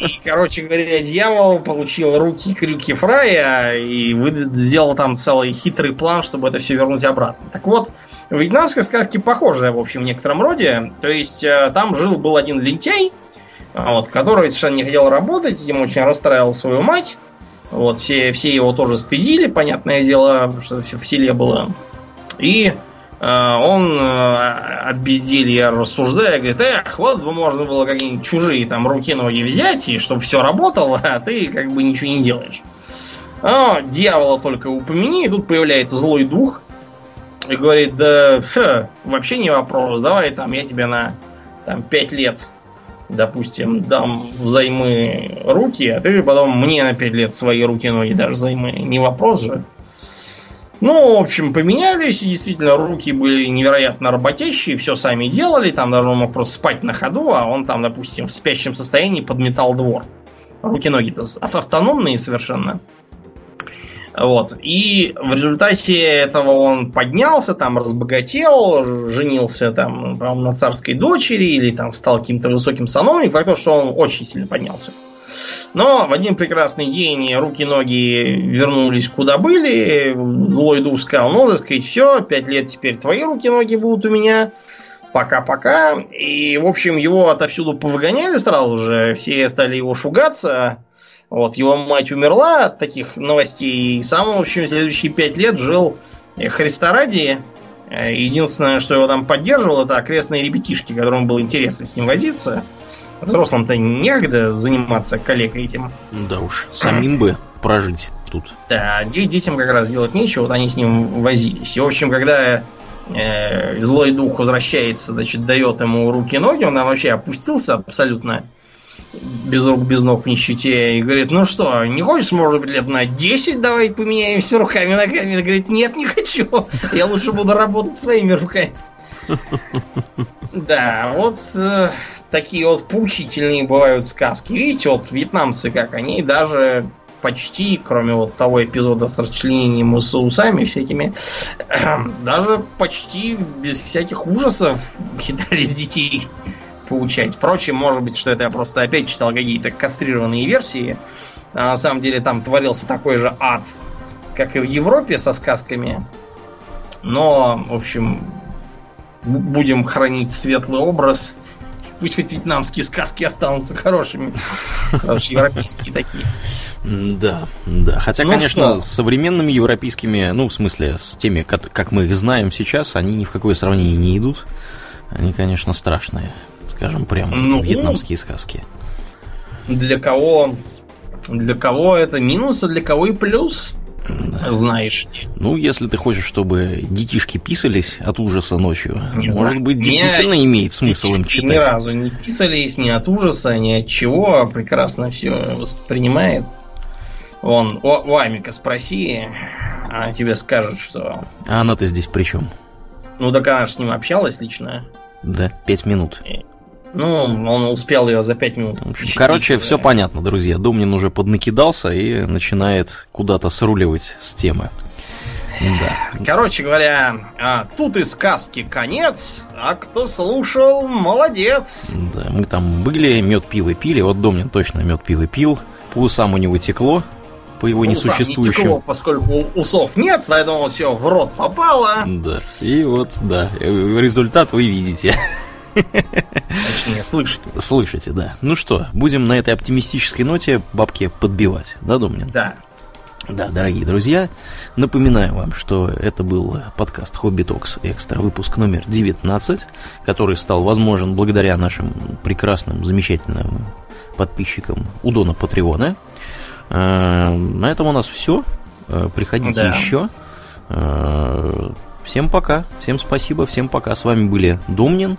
И, короче говоря, дьявол получил руки крюки Фрая и сделал там целый хитрый план, чтобы это все вернуть обратно. Так вот, вьетнамская сказка похожая, в общем, в некотором роде. То есть, э, там жил-был один лентяй, вот, который совершенно не хотел работать, ему очень расстраивал свою мать. Вот, все, все его тоже стыдили, понятное дело, что все в селе было. И э, он э, от безделья рассуждая, говорит, эх, вот бы можно было какие-нибудь чужие там руки-ноги взять, и чтобы все работало, <laughs> а ты как бы ничего не делаешь. А, дьявола только упомяни, и тут появляется злой дух, и говорит, да, фе, вообще не вопрос, давай там я тебе на там, 5 лет допустим, дам взаймы руки, а ты потом мне на 5 лет свои руки-ноги дашь взаймы. Не вопрос же. Ну, в общем, поменялись, и действительно, руки были невероятно работящие, все сами делали, там даже он мог просто спать на ходу, а он там, допустим, в спящем состоянии подметал двор. Руки-ноги-то автономные совершенно. Вот. И в результате этого он поднялся, там разбогател, женился там, по на царской дочери или там стал каким-то высоким сановником. Факт то, что он очень сильно поднялся. Но в один прекрасный день руки-ноги вернулись куда были. Злой дух сказал, ну, так сказать, все, пять лет теперь твои руки-ноги будут у меня. пока-пока. И, в общем, его отовсюду повыгоняли сразу же. Все стали его шугаться. Вот, его мать умерла от таких новостей. И сам, в общем, следующие пять лет жил Христа ради. Единственное, что его там поддерживало, это окрестные ребятишки, которым было интересно с ним возиться. Взрослым-то некогда заниматься коллегой этим. Да уж, самим бы прожить тут. Да, детям как раз делать нечего, вот они с ним возились. И, в общем, когда э, злой дух возвращается, значит, дает ему руки-ноги, он там вообще опустился абсолютно без рук, без ног в нищете и говорит, ну что, не хочешь, может быть, лет на 10 давай поменяемся руками ногами? Он говорит, нет, не хочу, я лучше буду работать своими руками. Да, вот э, такие вот поучительные бывают сказки. Видите, вот вьетнамцы как, они даже почти, кроме вот того эпизода с расчленением и усами всякими, <clears throat> даже почти без всяких ужасов <laughs> хитрались детей получать. Впрочем, может быть, что это я просто опять читал какие-то кастрированные версии. А на самом деле там творился такой же ад, как и в Европе со сказками. Но, в общем, будем хранить светлый образ <laughs> Пусть хоть вьетнамские сказки останутся хорошими. Потому что европейские такие. Да, да. Хотя, ну конечно, что? с современными европейскими, ну, в смысле, с теми, как, как мы их знаем сейчас, они ни в какое сравнение не идут. Они, конечно, страшные, скажем прямо, ну, вьетнамские сказки. Для кого, для кого это минус, а для кого и плюс? Да. Знаешь Ну, если ты хочешь, чтобы детишки писались от ужаса ночью, Нет, может быть, действительно не, имеет смысл им читать. Ни разу не писались ни от ужаса, ни от чего, а прекрасно все воспринимает. Вон, у, у Амика спроси, она тебе скажет, что... А она-то здесь при чем? Ну, так она же с ним общалась лично. Да, пять минут. Ну, он успел ее за пять минут. Короче, все понятно, друзья. Домнин уже поднакидался и начинает куда-то сруливать с темы. Да. Короче говоря, а, тут и сказки конец, а кто слушал, молодец. Да, мы там были, мед пиво пили, вот Домнин точно мед пиво пил, по усам у него текло, по его по несуществующим. Не текло, поскольку усов нет, поэтому все в рот попало. Да, и вот, да, результат вы видите. Точнее, слышите. Слышите, да. Ну что, будем на этой оптимистической ноте бабки подбивать, да, Домнин? Да. Да, дорогие друзья, напоминаю вам, что это был подкаст Хобби Токс Экстра, выпуск номер 19, который стал возможен благодаря нашим прекрасным, замечательным подписчикам Удона Патреона. Э, на этом у нас все. Э, приходите да. еще. Э, всем пока, всем спасибо, всем пока. С вами были Домнин